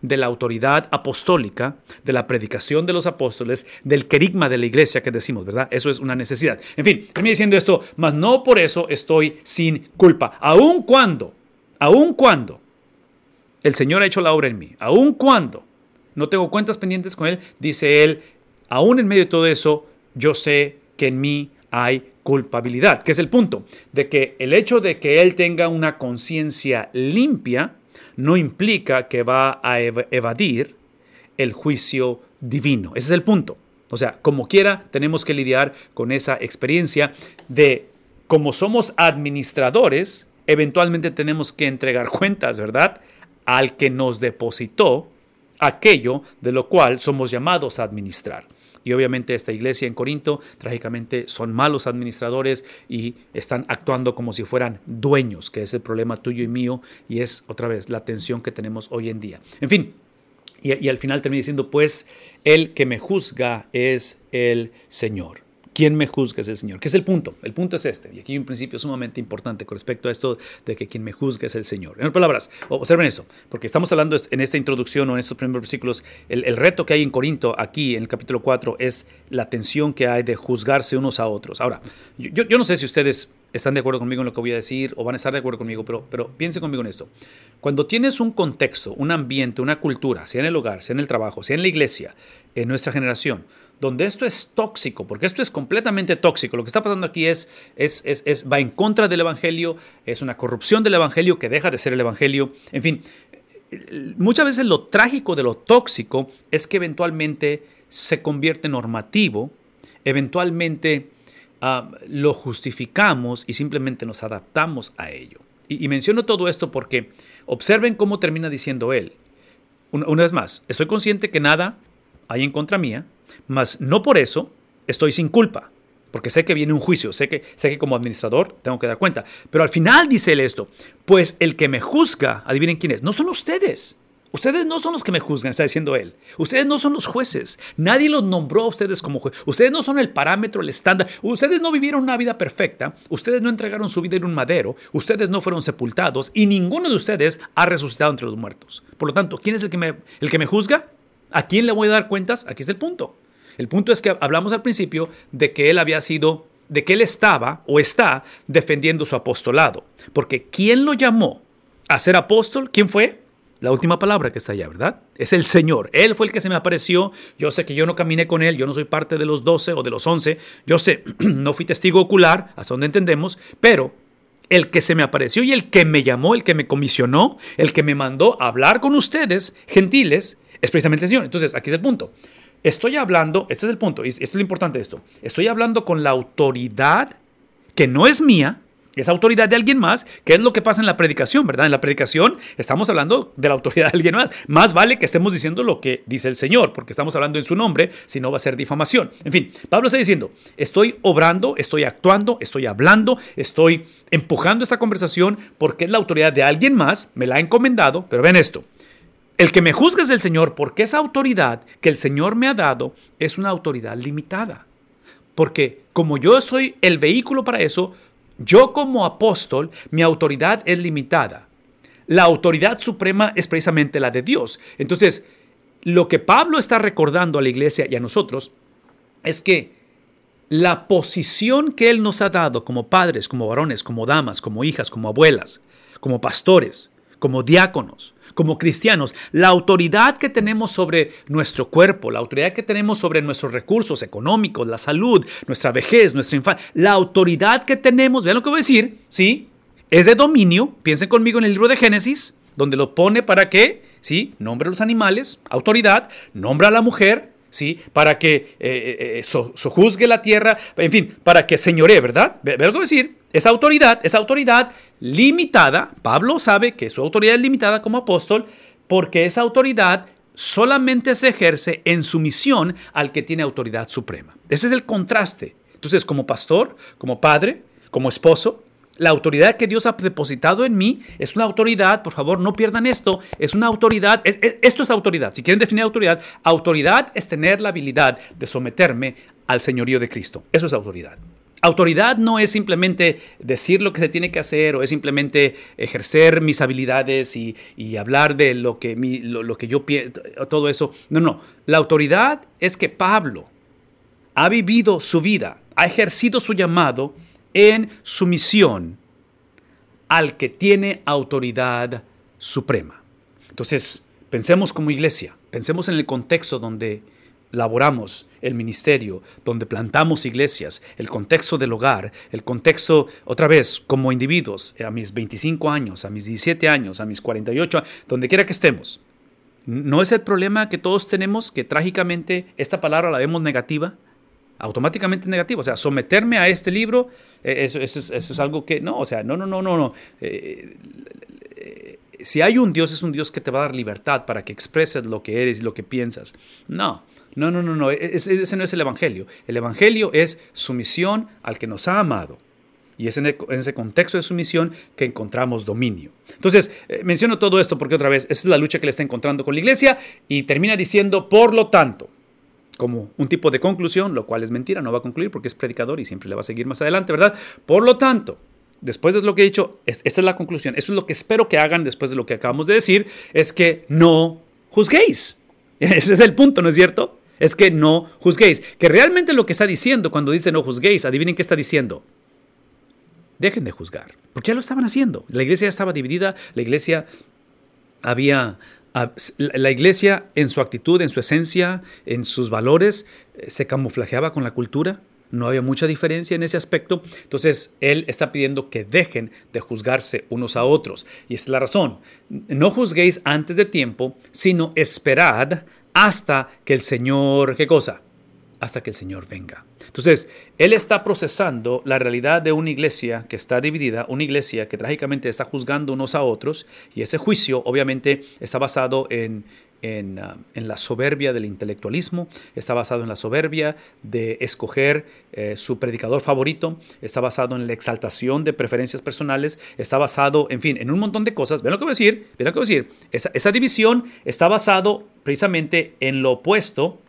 de la autoridad apostólica, de la predicación de los apóstoles, del querigma de la iglesia que decimos, ¿verdad? Eso es una necesidad. En fin, termino diciendo esto, mas no por eso estoy sin culpa. Aun cuando, aun cuando el Señor ha hecho la obra en mí, aun cuando no tengo cuentas pendientes con Él, dice Él, aún en medio de todo eso, yo sé que en mí hay culpabilidad, que es el punto, de que el hecho de que Él tenga una conciencia limpia, no implica que va a evadir el juicio divino. Ese es el punto. O sea, como quiera, tenemos que lidiar con esa experiencia de, como somos administradores, eventualmente tenemos que entregar cuentas, ¿verdad? Al que nos depositó aquello de lo cual somos llamados a administrar. Y obviamente esta iglesia en Corinto, trágicamente, son malos administradores y están actuando como si fueran dueños, que es el problema tuyo y mío, y es otra vez la tensión que tenemos hoy en día. En fin, y, y al final termina diciendo, pues el que me juzga es el Señor. ¿Quién me juzga es el Señor? ¿Qué es el punto? El punto es este. Y aquí hay un principio sumamente importante con respecto a esto de que quien me juzga es el Señor. En otras palabras, observen eso, porque estamos hablando en esta introducción o en estos primeros versículos, el, el, reto que hay en Corinto, aquí en el capítulo 4, es la tensión que hay de juzgarse unos a otros. Ahora, yo, yo no sé si ustedes están de acuerdo conmigo en lo que voy a decir o van a estar de acuerdo conmigo, pero, pero piensen conmigo en esto. Cuando tienes un contexto, un ambiente, una cultura, sea en el hogar, sea en el trabajo, sea en la iglesia, en nuestra generación, donde esto es tóxico, porque esto es completamente tóxico. Lo que está pasando aquí es, es, es, va en contra del Evangelio, es una corrupción del Evangelio que deja de ser el Evangelio. En fin, muchas veces lo trágico de lo tóxico es que eventualmente se convierte normativo, eventualmente uh, lo justificamos y simplemente nos adaptamos a ello. Y, y, menciono todo esto porque observen cómo termina diciendo él. Una, una vez más, estoy consciente que nada hay en contra mía, mas no por eso estoy sin culpa, porque sé que viene un juicio, sé que, sé que como administrador tengo que dar cuenta. Pero al final dice él esto, pues el que me juzga, adivinen quién es, no son ustedes. Ustedes no son los que me juzgan, está diciendo él. Ustedes no son los jueces. Nadie los nombró a ustedes como jueces. Ustedes no son el parámetro, el estándar. Ustedes no vivieron una vida perfecta. Ustedes no entregaron su vida en un madero. Ustedes no fueron sepultados. Y ninguno de ustedes ha resucitado entre los muertos. Por lo tanto, ¿quién es el que me, el que me juzga? ¿A quién le voy a dar cuentas? Aquí es el punto. El punto es que hablamos al principio de que él había sido, de que él estaba o está defendiendo su apostolado. Porque ¿quién lo llamó a ser apóstol? ¿Quién fue? La última palabra que está allá, ¿verdad? Es el Señor. Él fue el que se me apareció. Yo sé que yo no caminé con Él. Yo no soy parte de los doce o de los once. Yo sé, no fui testigo ocular, hasta donde entendemos. Pero el que se me apareció y el que me llamó, el que me comisionó, el que me mandó a hablar con ustedes, gentiles, es precisamente el Señor. Entonces, aquí es el punto. Estoy hablando, este es el punto, y esto es lo importante esto. Estoy hablando con la autoridad que no es mía, es autoridad de alguien más, que es lo que pasa en la predicación, ¿verdad? En la predicación estamos hablando de la autoridad de alguien más. Más vale que estemos diciendo lo que dice el Señor, porque estamos hablando en su nombre, si no va a ser difamación. En fin, Pablo está diciendo, estoy obrando, estoy actuando, estoy hablando, estoy empujando esta conversación porque es la autoridad de alguien más, me la ha encomendado, pero ven esto. El que me juzgue es el Señor porque esa autoridad que el Señor me ha dado es una autoridad limitada. Porque como yo soy el vehículo para eso, yo como apóstol, mi autoridad es limitada. La autoridad suprema es precisamente la de Dios. Entonces, lo que Pablo está recordando a la iglesia y a nosotros es que la posición que Él nos ha dado como padres, como varones, como damas, como hijas, como abuelas, como pastores, como diáconos, como cristianos, la autoridad que tenemos sobre nuestro cuerpo, la autoridad que tenemos sobre nuestros recursos económicos, la salud, nuestra vejez, nuestra infancia, la autoridad que tenemos, vean lo que voy a decir, ¿sí? Es de dominio, piensen conmigo en el libro de Génesis, donde lo pone para que, ¿sí? Nombre a los animales, autoridad, nombra a la mujer, ¿sí? Para que eh, eh, eh la tierra, en fin, para que señoree, ¿verdad? Vean lo que voy a decir. Esa autoridad, esa autoridad limitada, Pablo sabe que su autoridad es limitada como apóstol porque esa autoridad solamente se ejerce en sumisión al que tiene autoridad suprema. Ese es el contraste. Entonces, como pastor, como padre, como esposo, la autoridad que Dios ha depositado en mí es una autoridad, por favor, no pierdan esto, es una autoridad, esto es autoridad. Si quieren definir autoridad, autoridad es tener la habilidad de someterme al señorío de Cristo. Eso es autoridad. Autoridad no es simplemente decir lo que se tiene que hacer o es simplemente ejercer mis habilidades y, hablar de lo que, lo, que yo pienso, todo eso. No, no. La autoridad es que Pablo ha vivido su vida, ha ejercido su llamado en sumisión al que tiene autoridad suprema. Entonces, pensemos como iglesia, pensemos en el contexto donde laboramos el ministerio, donde plantamos iglesias, el contexto del hogar, el contexto, otra vez, como individuos, a mis 25 años, a mis 17 años, a mis 48, donde quiera que estemos. ¿No es el problema que todos tenemos que trágicamente esta palabra la vemos negativa? automáticamente negativa. O sea, someterme a este libro, eh, eso, es, algo que, no, o sea, no, no, no, no, no. Eh, si hay un Dios, es un Dios que te va a dar libertad para que expreses lo que eres y lo que piensas. No, no, no, no, no, ese, no es el Evangelio. El Evangelio es sumisión al que nos ha amado. Y es en, ese contexto de sumisión que encontramos dominio. Entonces, eh, menciono todo esto porque otra vez, esa es la lucha que le está encontrando con la iglesia y termina diciendo, por lo tanto, como un tipo de conclusión, lo cual es mentira, no va a concluir porque es predicador y siempre le va a seguir más adelante, ¿verdad? Por lo tanto, después de lo que he dicho, esta es la conclusión, eso es lo que espero que hagan después de lo que acabamos de decir, es que no juzguéis. Ese es el punto, ¿no es cierto? Es que no juzguéis. Que realmente lo que está diciendo cuando dice no juzguéis, adivinen qué está diciendo. Dejen de juzgar, porque ya lo estaban haciendo. La iglesia estaba dividida, la iglesia había... La iglesia en su actitud, en su esencia, en sus valores, eh, se camuflajeaba con la cultura, no había mucha diferencia en ese aspecto. Entonces, él está pidiendo que dejen de juzgarse unos a otros. Y es la razón. No juzguéis antes de tiempo, sino esperad hasta que el Señor, ¿qué cosa? Hasta que el Señor venga. Entonces, Él está procesando la realidad de una iglesia que está dividida, una iglesia que trágicamente está juzgando unos a otros, y ese juicio obviamente está basado en, en, ah, la soberbia del intelectualismo, está basado en la soberbia de escoger eh, su predicador favorito, está basado en la exaltación de preferencias personales, está basado, en fin, en un montón de cosas. Ven lo que voy a decir, ven lo que voy a decir. Esa, esa división está basado precisamente en lo opuesto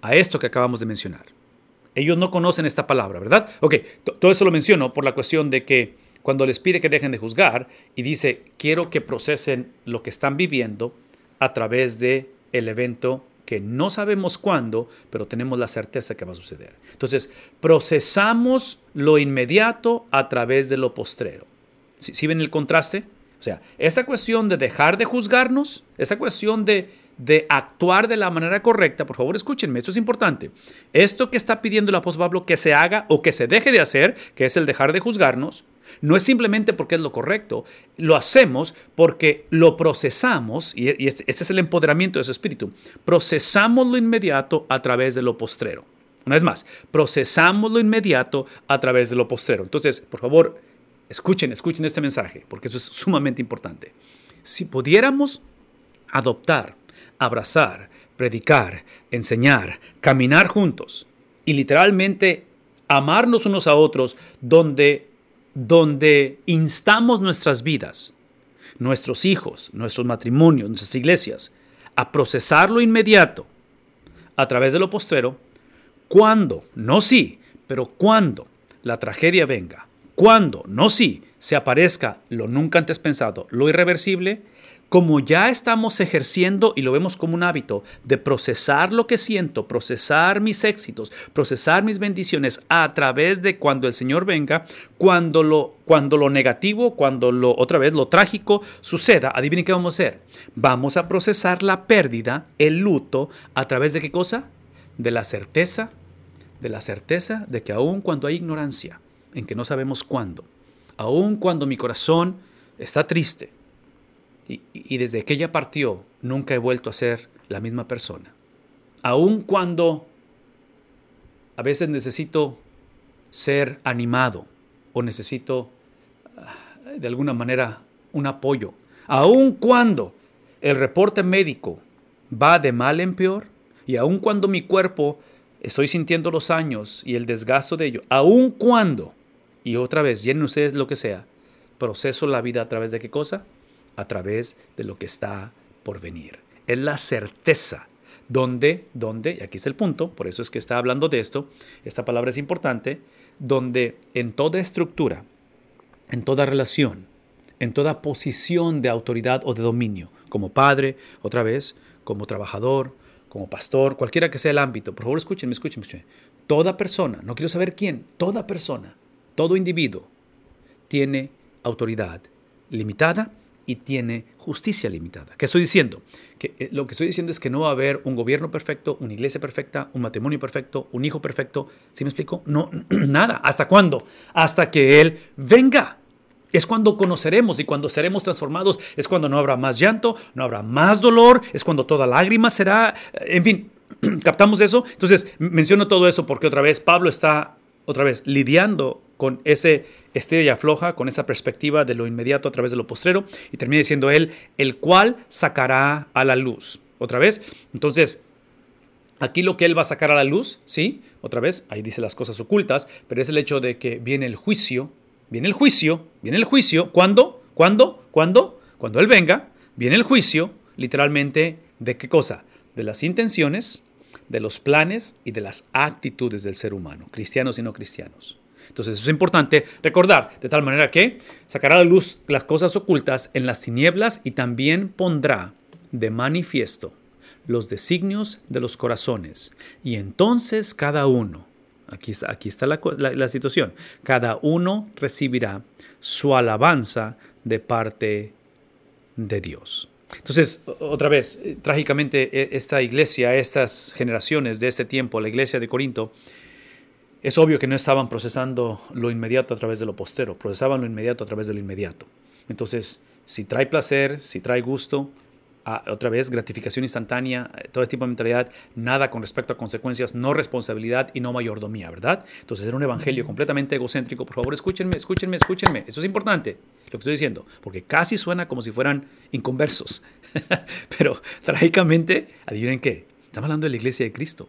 a esto que acabamos de mencionar. Ellos no conocen esta palabra, ¿verdad? Ok, todo esto lo menciono por la cuestión de que cuando les pide que dejen de juzgar y dice, quiero que procesen lo que están viviendo a través de el evento que no sabemos cuándo, pero tenemos la certeza que va a suceder. Entonces, procesamos lo inmediato a través de lo postrero. ¿Sí, ven el contraste? O sea, esta cuestión de dejar de juzgarnos, esta cuestión de, de actuar de la manera correcta, por favor escúchenme, esto es importante. Esto que está pidiendo el apóstol Pablo que se haga o que se deje de hacer, que es el dejar de juzgarnos, no es simplemente porque es lo correcto, lo hacemos porque lo procesamos, y este, este, es el empoderamiento de su espíritu, procesamos lo inmediato a través de lo postrero. Una vez más, procesamos lo inmediato a través de lo postrero. Entonces, por favor, escuchen, escuchen este mensaje, porque eso es sumamente importante. Si pudiéramos adoptar, abrazar, predicar, enseñar, caminar juntos y literalmente amarnos unos a otros donde donde instamos nuestras vidas, nuestros hijos, nuestros matrimonios, nuestras iglesias, a procesar lo inmediato a través de lo postrero, cuando, no sí, pero cuando la tragedia venga, cuando, no sí, se aparezca lo nunca antes pensado, lo irreversible, como ya estamos ejerciendo y lo vemos como un hábito de procesar lo que siento, procesar mis éxitos, procesar mis bendiciones a través de cuando el Señor venga, cuando lo, cuando lo negativo, cuando lo otra vez lo trágico suceda, adivinen qué vamos a hacer. Vamos a procesar la pérdida, el luto, a través de qué cosa? De la certeza, de la certeza de que aun cuando hay ignorancia, en que no sabemos cuándo, aun cuando mi corazón está triste, y, desde que ella partió, nunca he vuelto a ser la misma persona. Aun cuando a veces necesito ser animado o necesito ah, de alguna manera un apoyo. Aun cuando el reporte médico va de mal en peor y aun cuando mi cuerpo estoy sintiendo los años y el desgasto de ello, aun cuando, y otra vez, llenen ustedes lo que sea, proceso la vida a través de qué cosa? A través de lo que está por venir. Es la certeza. Donde, donde, y aquí está el punto, por eso es que está hablando de esto, esta palabra es importante, donde en toda estructura, en toda relación, en toda posición de autoridad o de dominio, como padre, otra vez, como trabajador, como pastor, cualquiera que sea el ámbito, por favor escúchenme, escúchenme, escúchenme. Toda persona, no quiero saber quién, toda persona, todo individuo tiene autoridad limitada y tiene justicia limitada. ¿Qué estoy diciendo? Que, eh, lo que estoy diciendo es que no va a haber un gobierno perfecto, una iglesia perfecta, un matrimonio perfecto, un hijo perfecto. ¿Sí me explico? No, nada. ¿Hasta cuándo? Hasta que Él venga. Es cuando conoceremos y cuando seremos transformados, es cuando no habrá más llanto, no habrá más dolor, es cuando toda lágrima será, en fin, ¿captamos eso? Entonces, menciono todo eso porque otra vez Pablo está, otra vez, lidiando con ese estrella afloja, con esa perspectiva de lo inmediato a través de lo postrero, y termina diciendo él, el cual sacará a la luz. Otra vez, entonces, aquí lo que él va a sacar a la luz, ¿sí? Otra vez, ahí dice las cosas ocultas, pero es el hecho de que viene el juicio, viene el juicio, viene el juicio, ¿cuándo? ¿Cuándo? ¿Cuándo? Cuando él venga, viene el juicio, literalmente, ¿de qué cosa? De las intenciones, de los planes y de las actitudes del ser humano, cristianos y no cristianos. Entonces es importante recordar, de tal manera que sacará a la luz las cosas ocultas en las tinieblas y también pondrá de manifiesto los designios de los corazones. Y entonces cada uno, aquí está, aquí está la, la situación, cada uno recibirá su alabanza de parte de Dios. Entonces, otra vez, eh, trágicamente, e, esta iglesia, estas generaciones de este tiempo, la iglesia de Corinto, es obvio que no estaban procesando lo inmediato a través de lo postero, procesaban lo inmediato a través de lo inmediato. Entonces, si trae placer, si trae gusto, otra vez gratificación instantánea, eh, todo tipo de mentalidad, nada con respecto a consecuencias, no responsabilidad y no mayordomía, ¿verdad? Entonces era un evangelio completamente egocéntrico. Por favor, escúchenme, escúchenme, escúchenme. Eso es importante, lo que estoy diciendo, porque casi suena como si fueran inconversos. Pero trágicamente, adivinen qué, estamos hablando de la iglesia de Cristo.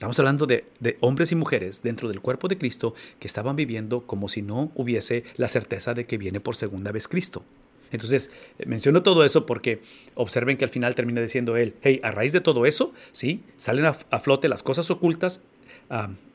Estamos hablando de, hombres y mujeres dentro del cuerpo de Cristo que estaban viviendo como si no hubiese la certeza de que viene por segunda vez Cristo. Entonces, eh, menciono todo eso porque observen que al final termina diciendo él, hey, a raíz de todo eso, sí, salen a, flote las cosas ocultas,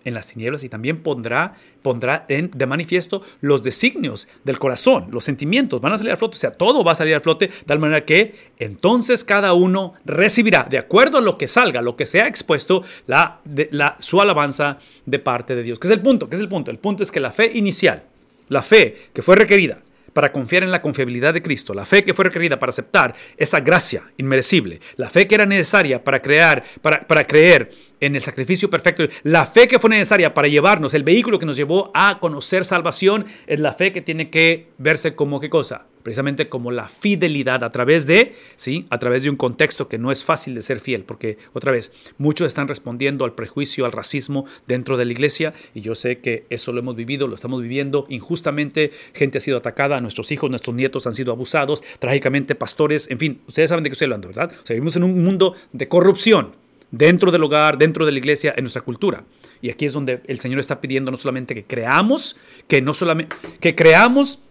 en las tinieblas y también pondrá, pondrá en, de manifiesto los designios del corazón, los sentimientos van a salir a flote, o sea, todo va a salir a flote de tal manera que entonces cada uno recibirá, de acuerdo a lo que salga, lo que sea expuesto, la, la, su alabanza de parte de Dios. ¿Qué es el punto? ¿Qué es el punto? El punto es que la fe inicial, la fe que fue requerida, para confiar en la confiabilidad de Cristo, la fe que fue requerida para aceptar esa gracia inmerecible, la fe que era necesaria para crear, para, para creer en el sacrificio perfecto, la fe que fue necesaria para llevarnos, el vehículo que nos llevó a conocer salvación, es la fe que tiene que verse como qué cosa, precisamente como la fidelidad a través de, sí, a través de un contexto que no es fácil de ser fiel, porque otra vez, muchos están respondiendo al prejuicio, al racismo dentro de la iglesia, y yo sé que eso lo hemos vivido, lo estamos viviendo injustamente, gente ha sido atacada, nuestros hijos, nuestros nietos han sido abusados, trágicamente pastores, en fin, ustedes saben de qué estoy hablando, ¿verdad? O sea, vivimos en un mundo de corrupción dentro del hogar, dentro de la iglesia, en nuestra cultura. Y aquí es donde el Señor está pidiendo no solamente que creamos, que no solamente que creamos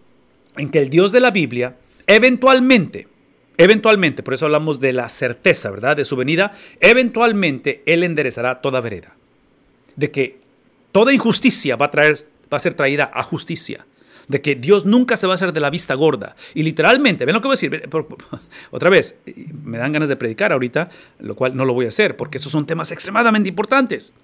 en que el Dios de la Biblia eventualmente, eventualmente, por eso hablamos de la certeza, ¿verdad? De su venida, eventualmente Él enderezará toda vereda. De que toda injusticia va a, traer, va a ser traída a justicia. De que Dios nunca se va a hacer de la vista gorda. Y literalmente, ven lo que voy a decir. Otra vez, me dan ganas de predicar ahorita, lo cual no lo voy a hacer, porque esos son temas extremadamente importantes.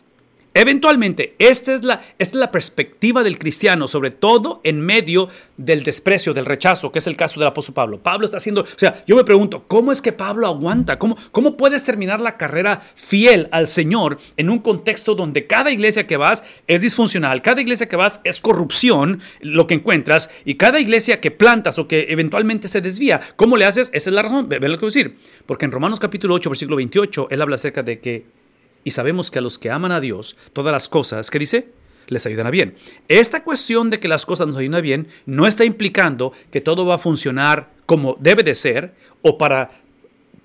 Eventualmente, esta es, la, esta es la perspectiva del cristiano, sobre todo en medio del desprecio, del rechazo, que es el caso del apóstol Pablo. Pablo está haciendo, o sea, yo me pregunto, ¿cómo es que Pablo aguanta? ¿Cómo, cómo puedes terminar la carrera fiel al Señor en un contexto donde cada iglesia que vas es disfuncional, cada iglesia que vas es corrupción, lo que encuentras, y cada iglesia que plantas o que eventualmente se desvía, ¿cómo le haces? Esa es la razón, ve, lo que voy a decir. Porque en Romanos capítulo 8, versículo 28, él habla acerca de que y sabemos que a los que aman a Dios, todas las cosas, ¿qué dice? Les ayudan a bien. Esta cuestión de que las cosas nos ayudan a bien no está implicando que todo va a funcionar como debe de ser o para,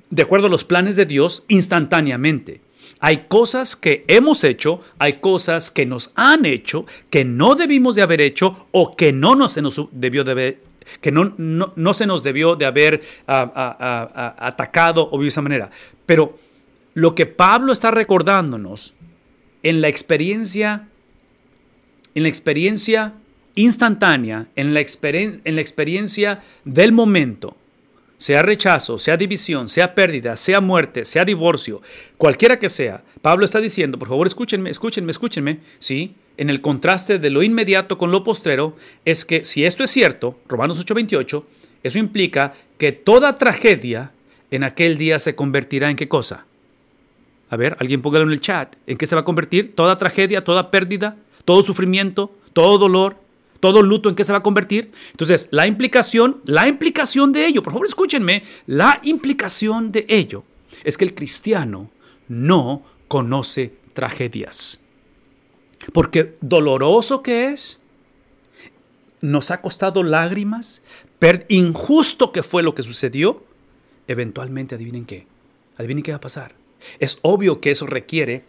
de acuerdo a los planes de Dios, instantáneamente. Hay cosas que hemos hecho, hay cosas que nos han hecho, que no debimos de haber hecho o que no se nos debió de haber que no, no, se nos debió de haber ah, ah, ah, atacado o de esa manera. Pero lo que Pablo está recordándonos en la experiencia, en la experiencia instantánea, en la, en la experiencia del momento, sea rechazo, sea división, sea pérdida, sea muerte, sea divorcio, cualquiera que sea, Pablo está diciendo, por favor escúchenme, escúchenme, escúchenme, ¿sí? En el contraste de lo inmediato con lo postrero, es que si esto es cierto, Romanos 8:28, eso implica que toda tragedia en aquel día se convertirá en qué cosa? A ver, alguien póngalo en el chat. ¿En qué se va a convertir? ¿Toda tragedia, toda pérdida, todo sufrimiento, todo dolor, todo luto, en qué se va a convertir? Entonces, la implicación, la implicación de ello, por favor escúchenme, la implicación de ello es que el cristiano no conoce tragedias. Porque doloroso que es, nos ha costado lágrimas, injusto que fue lo que sucedió, eventualmente adivinen qué, adivinen qué va a pasar es obvio que eso requiere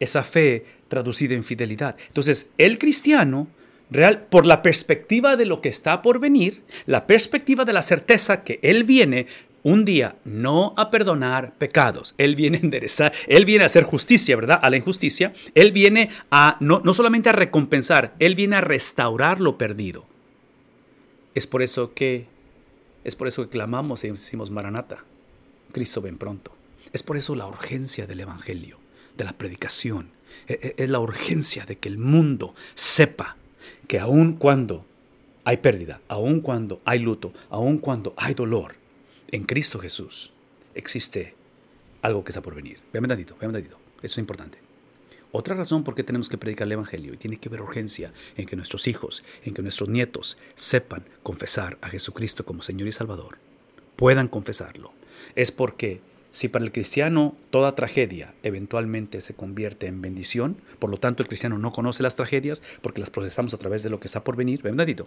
esa fe traducida en fidelidad. Entonces, el cristiano, real, por la perspectiva de lo que está por venir, la perspectiva de la certeza que Él viene un día no a perdonar pecados, Él viene a enderezar, Él viene a hacer justicia, ¿verdad? A la injusticia, Él viene a no, no solamente a recompensar, Él viene a restaurar lo perdido. Es por eso que, es por eso que clamamos y decimos Maranata, Cristo ven pronto. Es por eso la urgencia del Evangelio, de la predicación. E, e, es la urgencia de que el mundo sepa que aun cuando hay pérdida, aun cuando hay luto, aun cuando hay dolor, en Cristo Jesús existe algo que está por venir. Vean tantito, vean tantito. Eso es importante. Otra razón por qué tenemos que predicar el Evangelio y tiene que ver urgencia en que nuestros hijos, en que nuestros nietos sepan confesar a Jesucristo como Señor y Salvador, puedan confesarlo, es porque si para el cristiano toda tragedia eventualmente se convierte en bendición, por lo tanto el cristiano no conoce las tragedias porque las procesamos a través de lo que está por venir, ¿verdadito?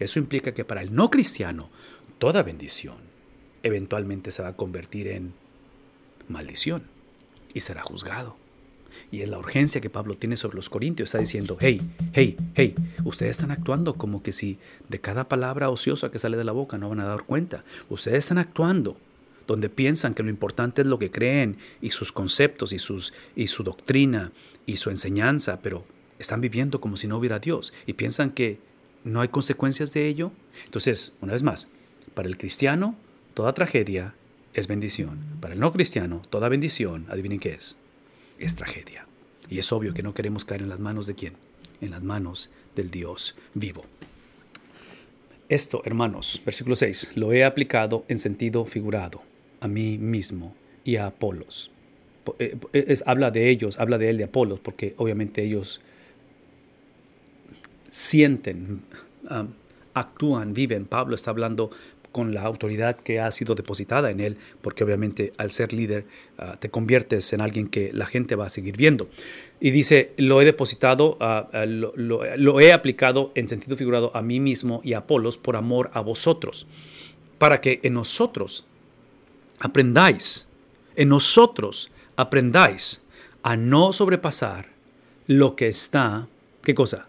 Eso implica que para el no cristiano toda bendición eventualmente se va a convertir en maldición y será juzgado. Y es la urgencia que Pablo tiene sobre los corintios. Está diciendo, hey, hey, hey, ustedes están actuando como que si de cada palabra ociosa que sale de la boca no van a dar cuenta. Ustedes están actuando donde piensan que lo importante es lo que creen y sus conceptos y, sus, y su doctrina y su enseñanza, pero están viviendo como si no hubiera Dios y piensan que no hay consecuencias de ello. Entonces, una vez más, para el cristiano, toda tragedia es bendición. Para el no cristiano, toda bendición, adivinen qué es, es tragedia. Y es obvio que no queremos caer en las manos de quién? En las manos del Dios vivo. Esto, hermanos, versículo 6, lo he aplicado en sentido figurado a mí mismo y a Apolos. Eh, es, habla de ellos, habla de él, de Apolos, porque obviamente ellos sienten, actúan, viven. Pablo está hablando con la autoridad que ha sido depositada en él, porque obviamente al ser líder uh, te conviertes en alguien que la gente va a seguir viendo. Y dice, lo he depositado, uh, uh, lo, lo, he aplicado en sentido figurado a mí mismo y a Apolos por amor a vosotros, para que en nosotros aprendáis, en nosotros aprendáis a no sobrepasar lo que está, ¿qué cosa?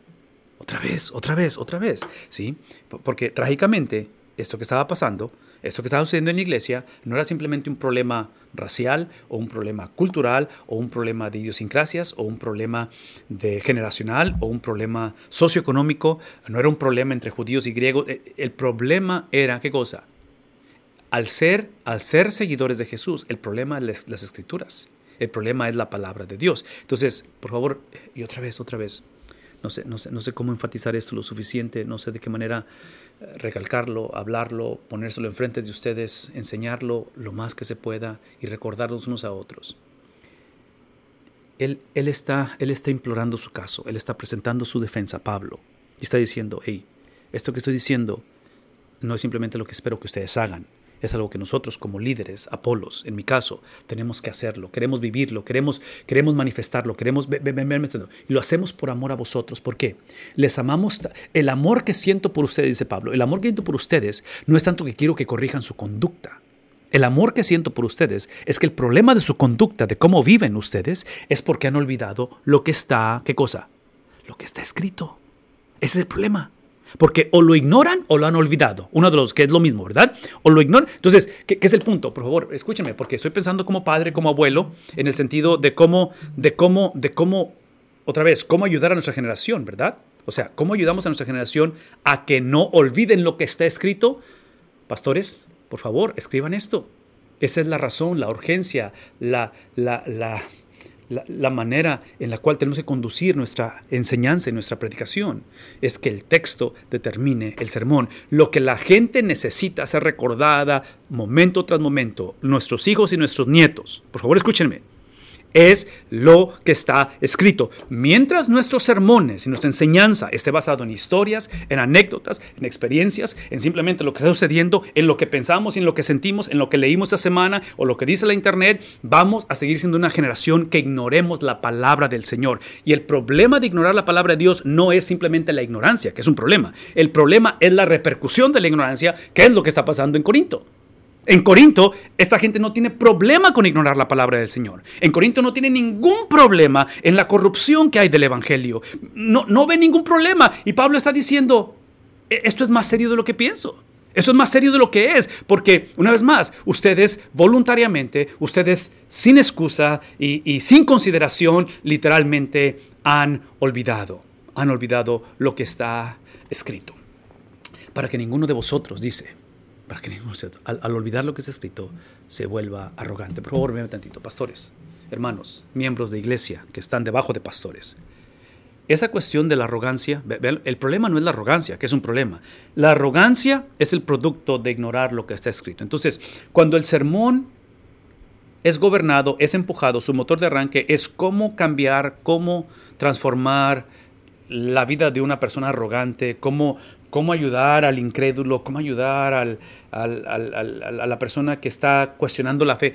Otra vez, otra vez, otra vez, ¿sí? Porque trágicamente esto que estaba pasando, esto que estaba sucediendo en la iglesia, no era simplemente un problema racial o un problema cultural o un problema de idiosincrasias o un problema de generacional o un problema socioeconómico, no era un problema entre judíos y griegos, e, el problema era, ¿qué cosa? Al ser, al ser seguidores de Jesús, el problema es las escrituras. El problema es la palabra de Dios. Entonces, por favor, y otra vez, otra vez, no sé, no sé, no sé cómo enfatizar esto lo suficiente, no sé de qué manera eh, recalcarlo, hablarlo, ponérselo enfrente de ustedes, enseñarlo lo más que se pueda y recordarlos unos a otros. Él, él, está, él está implorando su caso, él está presentando su defensa, Pablo, y está diciendo, hey, esto que estoy diciendo no es simplemente lo que espero que ustedes hagan, es algo que nosotros como líderes, Apolos, en mi caso, tenemos que hacerlo, queremos vivirlo, queremos, queremos manifestarlo, queremos y lo hacemos por amor a vosotros. ¿Por qué? Les amamos, el amor que siento por ustedes, dice Pablo, el amor que siento por ustedes no es tanto que quiero que corrijan su conducta. El amor que siento por ustedes es que el problema de su conducta, de cómo viven ustedes, es porque han olvidado lo que está, ¿qué cosa? Lo que está escrito. Ese es el problema. Porque o lo ignoran o lo han olvidado. Uno de los que es lo mismo, ¿verdad? O lo ignoran. Entonces, ¿qué, es el punto? Por favor, escúchenme, porque estoy pensando como padre, como abuelo, en el sentido de cómo, de cómo, de cómo, otra vez, cómo ayudar a nuestra generación, ¿verdad? O sea, ¿cómo ayudamos a nuestra generación a que no olviden lo que está escrito? Pastores, por favor, escriban esto. Esa es la razón, la urgencia, la, la, la, la, manera en la cual tenemos que conducir nuestra enseñanza y nuestra predicación es que el texto determine el sermón. Lo que la gente necesita ser recordada momento tras momento, nuestros hijos y nuestros nietos. Por favor, escúchenme es lo que está escrito. Mientras nuestros sermones y nuestra enseñanza esté basado en historias, en anécdotas, en experiencias, en simplemente lo que está sucediendo, en lo que pensamos y en lo que sentimos, en lo que leímos esta semana o lo que dice la internet, vamos a seguir siendo una generación que ignoremos la palabra del Señor. Y el problema de ignorar la palabra de Dios no es simplemente la ignorancia, que es un problema. El problema es la repercusión de la ignorancia, que es lo que está pasando en Corinto. En Corinto, esta gente no tiene problema con ignorar la palabra del Señor. En Corinto no tiene ningún problema en la corrupción que hay del Evangelio. No, no ve ningún problema. Y Pablo está diciendo, e, esto es más serio de lo que pienso. Esto es más serio de lo que es, porque una vez más, ustedes voluntariamente, ustedes sin excusa y, y sin consideración, literalmente han olvidado, han olvidado lo que está escrito. Para que ninguno de vosotros, dice, para que al, al, olvidar lo que está escrito, se vuelva arrogante. Por favor, véanme tantito, pastores, hermanos, miembros de iglesia que están debajo de pastores. Esa cuestión de la arrogancia, el problema no es la arrogancia, que es un problema. La arrogancia es el producto de ignorar lo que está escrito. Entonces, cuando el sermón es gobernado, es empujado, su motor de arranque es cómo cambiar, cómo transformar la vida de una persona arrogante, cómo cómo ayudar al incrédulo, cómo ayudar al, a la persona que está cuestionando la fe.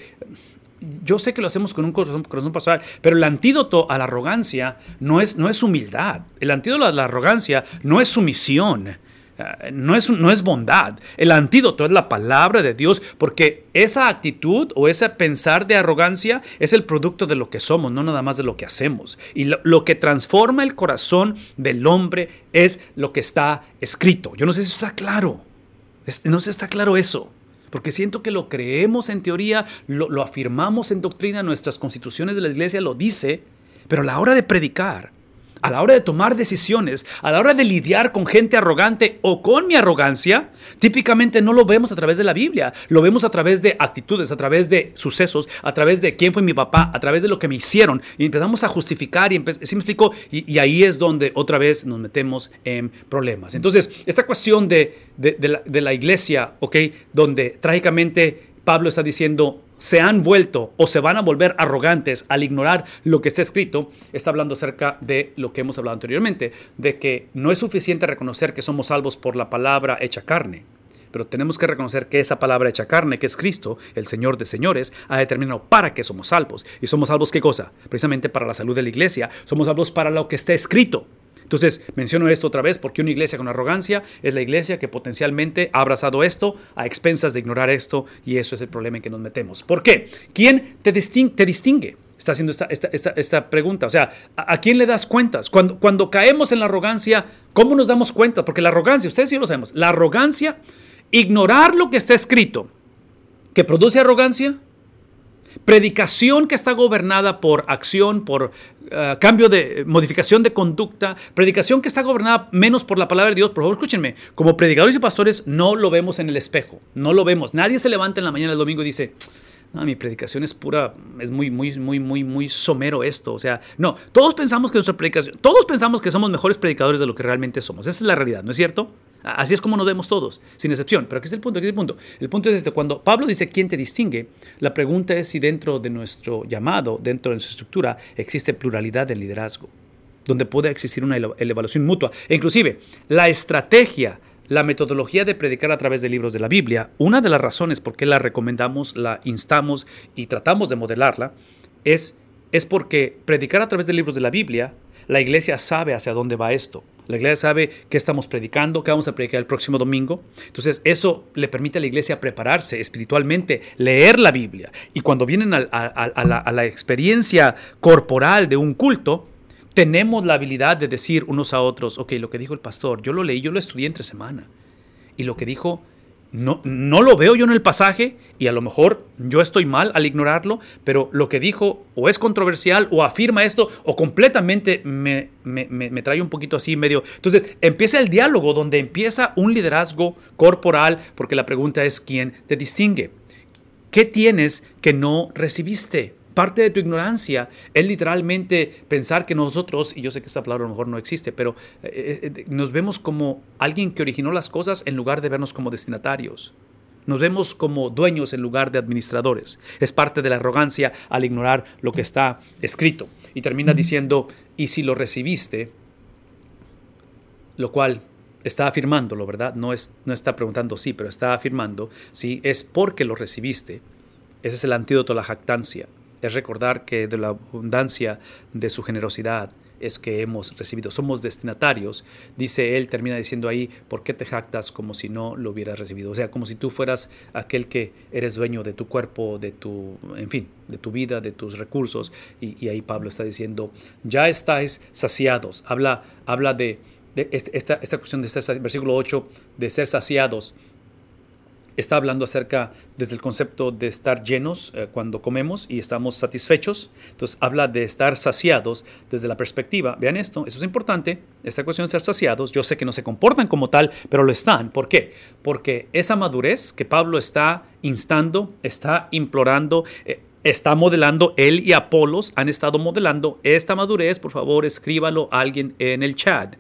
Yo sé que lo hacemos con un corazón, corazón pastoral, pero el antídoto a la arrogancia no es, no es humildad. El antídoto a la arrogancia no es sumisión. Eh, no es, no es bondad. El antídoto es la palabra de Dios, porque esa actitud o ese pensar de arrogancia es el producto de lo que somos, no nada más de lo que hacemos. Y lo, que transforma el corazón del hombre es lo que está escrito. Yo no sé si está claro. No sé si está claro eso. porque siento que lo creemos en teoría, lo, lo afirmamos en doctrina, nuestras constituciones de la iglesia lo dice, pero a la hora de predicar, a la hora de tomar decisiones, a la hora de lidiar con gente arrogante o con mi arrogancia, típicamente no lo vemos a través de la Biblia, lo vemos a través de actitudes, a través de sucesos, a través de quién fue mi papá, a través de lo que me hicieron. Y empezamos a justificar y, me explico? Y, ahí es donde otra vez nos metemos en problemas. Entonces, esta cuestión de la iglesia, ¿ok? Donde trágicamente Pablo está diciendo, se han vuelto o se van a volver arrogantes al ignorar lo que está escrito, está hablando acerca de lo que hemos hablado anteriormente, de que no es suficiente reconocer que somos salvos por la palabra hecha carne, pero tenemos que reconocer que esa palabra hecha carne, que es Cristo, el Señor de señores, ha determinado para qué somos salvos. ¿Y somos salvos qué cosa? Precisamente para la salud de la iglesia, somos salvos para lo que está escrito. Entonces, menciono esto otra vez porque una iglesia con arrogancia es la iglesia que potencialmente ha abrazado esto a expensas de ignorar esto y eso es el problema en que nos metemos. ¿Por qué? ¿Quién te, distingue? Está haciendo esta, pregunta. O sea, ¿a, quién le das cuentas? Cuando, cuando caemos en la arrogancia, ¿cómo nos damos cuenta? Porque la arrogancia, ustedes sí lo sabemos, la arrogancia, ignorar lo que está escrito, que produce arrogancia, Predicación que está gobernada por acción, por eh, cambio de modificación de conducta, predicación que está gobernada menos por la palabra de Dios. Por favor, escúchenme, como predicadores y pastores no lo vemos en el espejo, no lo vemos. Nadie se levanta en la mañana del domingo y dice, no, mi predicación es pura, es muy, muy, muy, muy, muy somero esto. O sea, no, todos pensamos que nuestra predicación, todos pensamos que somos mejores predicadores de lo que realmente somos. Esa es la realidad, ¿no es cierto? Así es como nos vemos todos, sin excepción. Pero aquí es el punto, aquí es el punto. El punto es este, cuando Pablo dice quién te distingue, la pregunta es si dentro de nuestro llamado, dentro de nuestra estructura, existe pluralidad de liderazgo, donde puede existir una evaluación mutua. E inclusive, la estrategia la metodología de predicar a través de libros de la Biblia, una de las razones por qué la recomendamos, la instamos y tratamos de modelarla, es, es porque predicar a través de libros de la Biblia, la iglesia sabe hacia dónde va esto. La iglesia sabe qué estamos predicando, qué vamos a predicar el próximo domingo. Entonces eso le permite a la iglesia prepararse espiritualmente, leer la Biblia. Y cuando vienen a, a la experiencia corporal de un culto, tenemos la habilidad de decir unos a otros, ok, lo que dijo el pastor, yo lo leí, yo lo estudié entre semana. Y lo que dijo, no, no lo veo yo en el pasaje y a lo mejor yo estoy mal al ignorarlo, pero lo que dijo o es controversial o afirma esto o completamente me, me, me trae un poquito así medio. Entonces empieza el diálogo donde empieza un liderazgo corporal porque la pregunta es quién te distingue. ¿Qué tienes que no recibiste? Parte de tu ignorancia es literalmente pensar que nosotros, y yo sé que esta palabra a lo mejor no existe, pero eh, eh, eh, nos vemos como alguien que originó las cosas en lugar de vernos como destinatarios. Nos vemos como dueños en lugar de administradores. Es parte de la arrogancia al ignorar lo que está escrito. Y termina diciendo, y si lo recibiste, lo cual está afirmándolo, ¿verdad? No, es, no está preguntando sí, pero está afirmando, sí, es porque lo recibiste. Ese es el antídoto a la jactancia es recordar que de la abundancia de su generosidad es que hemos recibido. Somos destinatarios. Dice él, termina diciendo ahí, ¿por qué te jactas como si no lo hubieras recibido? O sea, como si tú fueras aquel que eres dueño de tu cuerpo, de tu, en fin, de tu vida, de tus recursos. Y, ahí Pablo está diciendo, ya estáis saciados. Habla, habla de, este, esta, esta cuestión de ser, versículo 8, de ser saciados está hablando acerca desde el concepto de estar llenos eh, cuando comemos y estamos satisfechos. Entonces habla de estar saciados desde la perspectiva. Vean esto, eso es importante, esta cuestión de estar saciados. Yo sé que no se comportan como tal, pero lo están. ¿Por qué? Porque esa madurez que Pablo está instando, está implorando, eh, está modelando, él y Apolos han estado modelando esta madurez. Por favor, escríbalo a alguien en el chat.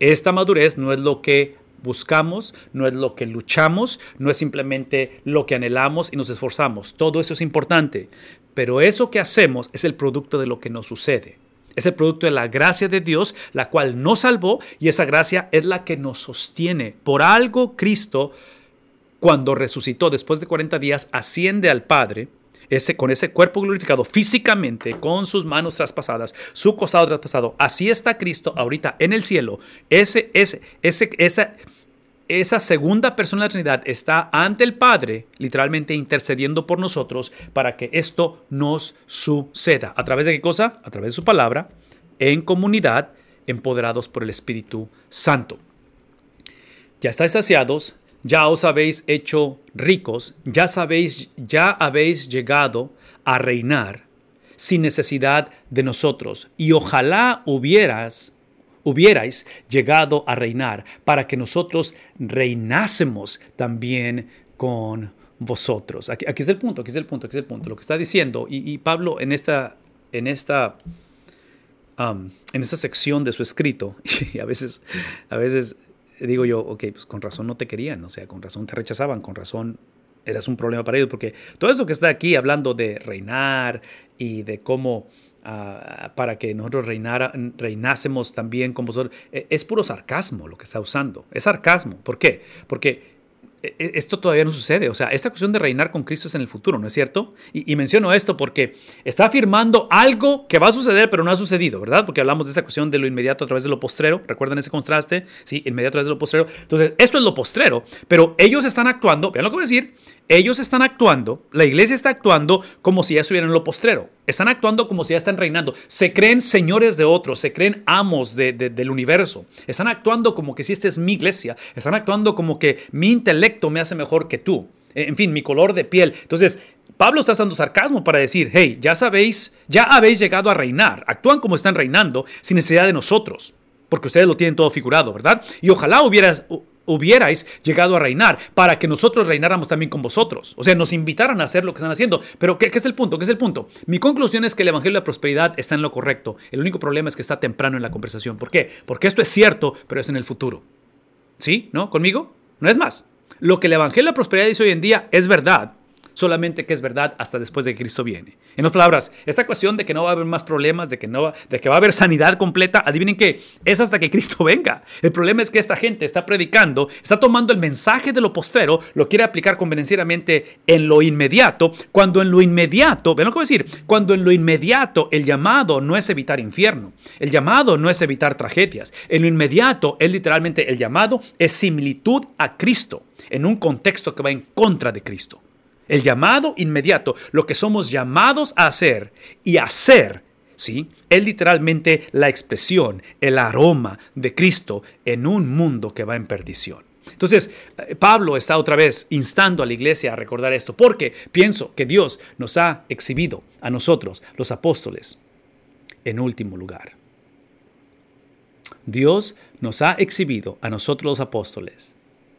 Esta madurez no es lo que buscamos, no es lo que luchamos, no es simplemente lo que anhelamos y nos esforzamos. Todo eso es importante, pero eso que hacemos es el producto de lo que nos sucede. Es el producto de la gracia de Dios, la cual nos salvó y esa gracia es la que nos sostiene. Por algo Cristo, cuando resucitó después de 40 días, asciende al Padre ese, con ese cuerpo glorificado físicamente, con sus manos traspasadas, su costado traspasado. Así está Cristo ahorita en el cielo. Ese, ese, ese, esa, esa segunda persona de la Trinidad está ante el Padre, literalmente intercediendo por nosotros para que esto nos suceda. ¿A través de qué cosa? A través de su palabra, en comunidad, empoderados por el Espíritu Santo. Ya estáis saciados, ya os habéis hecho ricos, ya sabéis, ya habéis llegado a reinar sin necesidad de nosotros. Y ojalá hubieras, hubierais llegado a reinar para que nosotros reinásemos también con vosotros. Aquí, aquí, es el punto, aquí es el punto, aquí es el punto. Lo que está diciendo, y, Pablo en esta, en esta, um, en esta sección de su escrito, y a veces, a veces digo yo, ok, pues con razón no te querían, o sea, con razón te rechazaban, con razón eras un problema para ellos, porque todo esto que está aquí hablando de reinar y de cómo ah, para que nosotros reinara, reinásemos también con vosotros, e, es puro sarcasmo lo que está usando, es sarcasmo. ¿Por qué? Porque e, e, esto todavía no sucede. O sea, esta cuestión de reinar con Cristo es en el futuro, ¿no es cierto? Y, menciono esto porque está afirmando algo que va a suceder, pero no ha sucedido, ¿verdad? Porque hablamos de esta cuestión de lo inmediato a través de lo postrero. ¿Recuerdan ese contraste? Sí, inmediato a través de lo postrero. Entonces, esto es lo postrero, pero ellos están actuando, vean lo que voy a decir, ellos están actuando, la iglesia está actuando como si ya estuvieran en lo postrero. Están actuando como si ya están reinando. Se creen señores de otros, se creen amos del universo. Están actuando como que si esta es mi iglesia. Están actuando como que mi intelecto me hace mejor que tú. En fin, mi color de piel. Entonces, Pablo está usando sarcasmo para decir, hey, ya sabéis, ya habéis llegado a reinar. Actúan como están reinando sin necesidad de nosotros. Porque ustedes lo tienen todo figurado, ¿verdad? Y ojalá hubieras, hubierais llegado a reinar, para que nosotros reináramos también con vosotros. O sea, nos invitaran a hacer lo que están haciendo. Pero ¿qué, es el punto? ¿Qué es el punto? Mi conclusión es que el Evangelio de la Prosperidad está en lo correcto. El único problema es que está temprano en la conversación. ¿Por qué? Porque esto es cierto, pero es en el futuro. ¿Sí? ¿No? ¿Conmigo? No es más. Lo que el Evangelio de la Prosperidad dice hoy en día es verdad, solamente que es verdad hasta después de que Cristo viene. En otras palabras, esta cuestión de que no va a haber más problemas, de que, no va, de que va a haber sanidad completa, adivinen que es hasta que Cristo venga. El problema es que esta gente está predicando, está tomando el mensaje de lo postero, lo quiere aplicar convenencieramente en lo inmediato, cuando en lo inmediato, ven lo que voy a decir, cuando en lo inmediato el llamado no es evitar infierno, el llamado no es evitar tragedias, en lo inmediato es literalmente el llamado es similitud a Cristo en un contexto que va en contra de Cristo. El llamado inmediato, lo que somos llamados a hacer y hacer, ¿sí? Es literalmente la expresión, el aroma de Cristo en un mundo que va en perdición. Entonces, eh, Pablo está otra vez instando a la iglesia a recordar esto, porque pienso que Dios nos ha exhibido a nosotros, los apóstoles, en último lugar. Dios nos ha exhibido a nosotros los apóstoles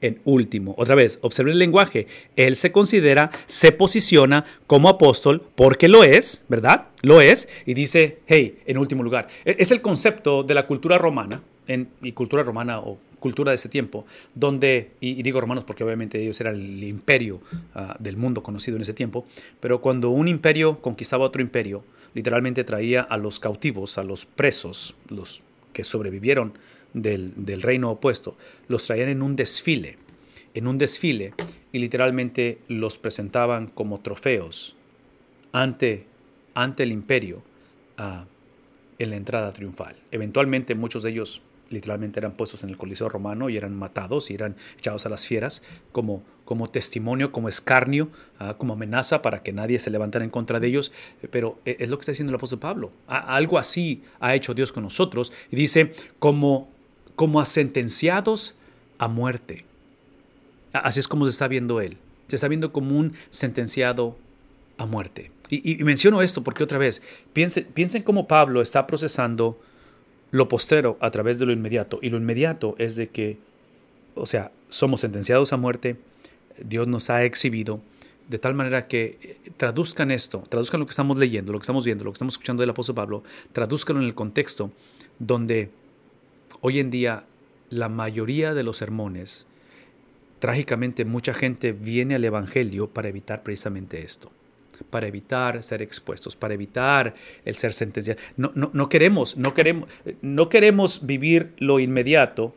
en último. Otra vez, observe el lenguaje. Él se considera, se posiciona como apóstol porque lo es, ¿verdad? Lo es y dice, hey, en último lugar. E, es el concepto de la cultura romana, y cultura romana o cultura de ese tiempo, donde, y, digo romanos porque obviamente ellos eran el imperio ah, del mundo conocido en ese tiempo, pero cuando un imperio conquistaba otro imperio, literalmente traía a los cautivos, a los presos, los que sobrevivieron del, reino opuesto, los traían en un desfile, en un desfile, y literalmente los presentaban como trofeos ante, ante el imperio ah, en la entrada triunfal. Eventualmente muchos de ellos literalmente eran puestos en el Coliseo romano y eran matados y eran echados a las fieras como, como testimonio, como escarnio, ah, como amenaza para que nadie se levantara en contra de ellos. Pero e, es lo que está diciendo el apóstol Pablo. algo así ha hecho Dios con nosotros y dice, como como a sentenciados a muerte. Así es como se está viendo él. Se está viendo como un sentenciado a muerte. Y, menciono esto porque otra vez, piensen, piensen cómo Pablo está procesando lo postero a través de lo inmediato. Y lo inmediato es de que, o sea, somos sentenciados a muerte, Dios nos ha exhibido, de tal manera que eh, traduzcan esto, traduzcan lo que estamos leyendo, lo que estamos viendo, lo que estamos escuchando del apóstol Pablo, traduzcanlo en el contexto donde Hoy en día, la mayoría de los sermones, trágicamente mucha gente viene al Evangelio para evitar precisamente esto, para evitar ser expuestos, para evitar el ser sentenciado. No, no, no, queremos, no, queremos, no queremos vivir lo inmediato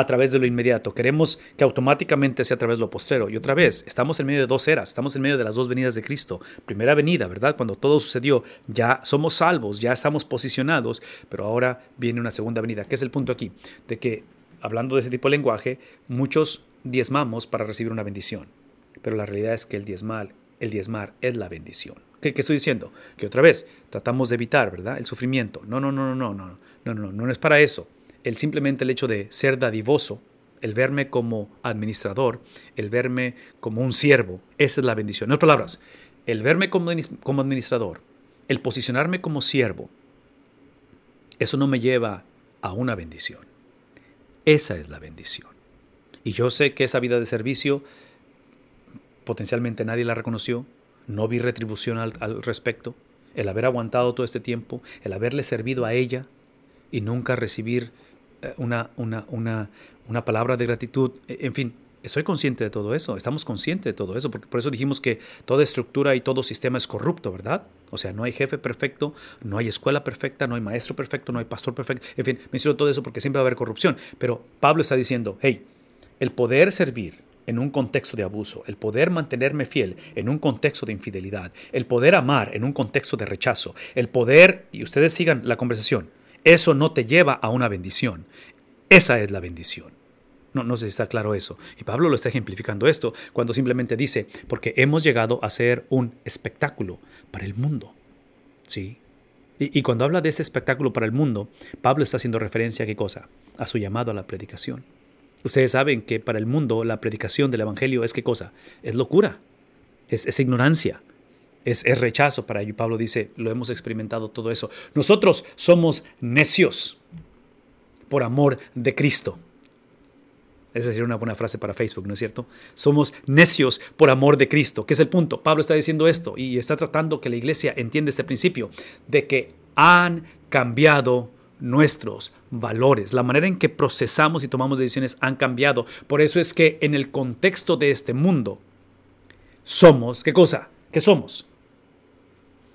a través de lo inmediato. Queremos que automáticamente sea a través de lo postero. Y otra vez, estamos en medio de dos eras, estamos en medio de las dos venidas de Cristo. Primera venida, ¿verdad? Cuando todo sucedió, ya somos salvos, ya estamos posicionados, pero ahora viene una segunda venida. ¿Qué es el punto aquí? De que, hablando de ese tipo de lenguaje, muchos diezmamos para recibir una bendición. Pero la realidad es que el diezmar, el diezmar es la bendición. ¿Qué, ¿Qué, estoy diciendo? Que otra vez, tratamos de evitar, ¿verdad? El sufrimiento. No, no, no, no, no, no, no, no, no, no es para eso el simplemente el hecho de ser dadivoso el verme como administrador, el verme como un siervo, esa es la bendición. En otras palabras, el verme como, administrador, el posicionarme como siervo, eso no me lleva a una bendición. Esa es la bendición. Y yo sé que esa vida de servicio potencialmente nadie la reconoció, no vi retribución al, al respecto, el haber aguantado todo este tiempo, el haberle servido a ella y nunca recibir una, una, una, una palabra de gratitud, e, en fin, estoy consciente de todo eso, estamos conscientes de todo eso, porque por eso dijimos que toda estructura y todo sistema es corrupto, ¿verdad? O sea, no hay jefe perfecto, no hay escuela perfecta, no hay maestro perfecto, no hay pastor perfecto, en fin, menciono todo eso porque siempre va a haber corrupción, pero Pablo está diciendo, hey, el poder servir en un contexto de abuso, el poder mantenerme fiel en un contexto de infidelidad, el poder amar en un contexto de rechazo, el poder, y ustedes sigan la conversación, eso no te lleva a una bendición. Esa es la bendición. No, no sé si está claro eso. Y Pablo lo está ejemplificando esto cuando simplemente dice, porque hemos llegado a ser un espectáculo para el mundo. ¿Sí? Y, y, cuando habla de ese espectáculo para el mundo, Pablo está haciendo referencia a qué cosa? A su llamado a la predicación. Ustedes saben que para el mundo la predicación del Evangelio es qué cosa? Es locura, es, es ignorancia, es, es, rechazo para ello. Pablo dice, lo hemos experimentado todo eso. Nosotros somos necios por amor de Cristo. Esa sería una buena frase para Facebook, ¿no es cierto? Somos necios por amor de Cristo. ¿Qué es el punto? Pablo está diciendo esto y está tratando que la iglesia entienda este principio de que han cambiado nuestros valores, la manera en que procesamos y tomamos decisiones han cambiado. Por eso es que en el contexto de este mundo somos, ¿qué cosa? ¿Qué somos?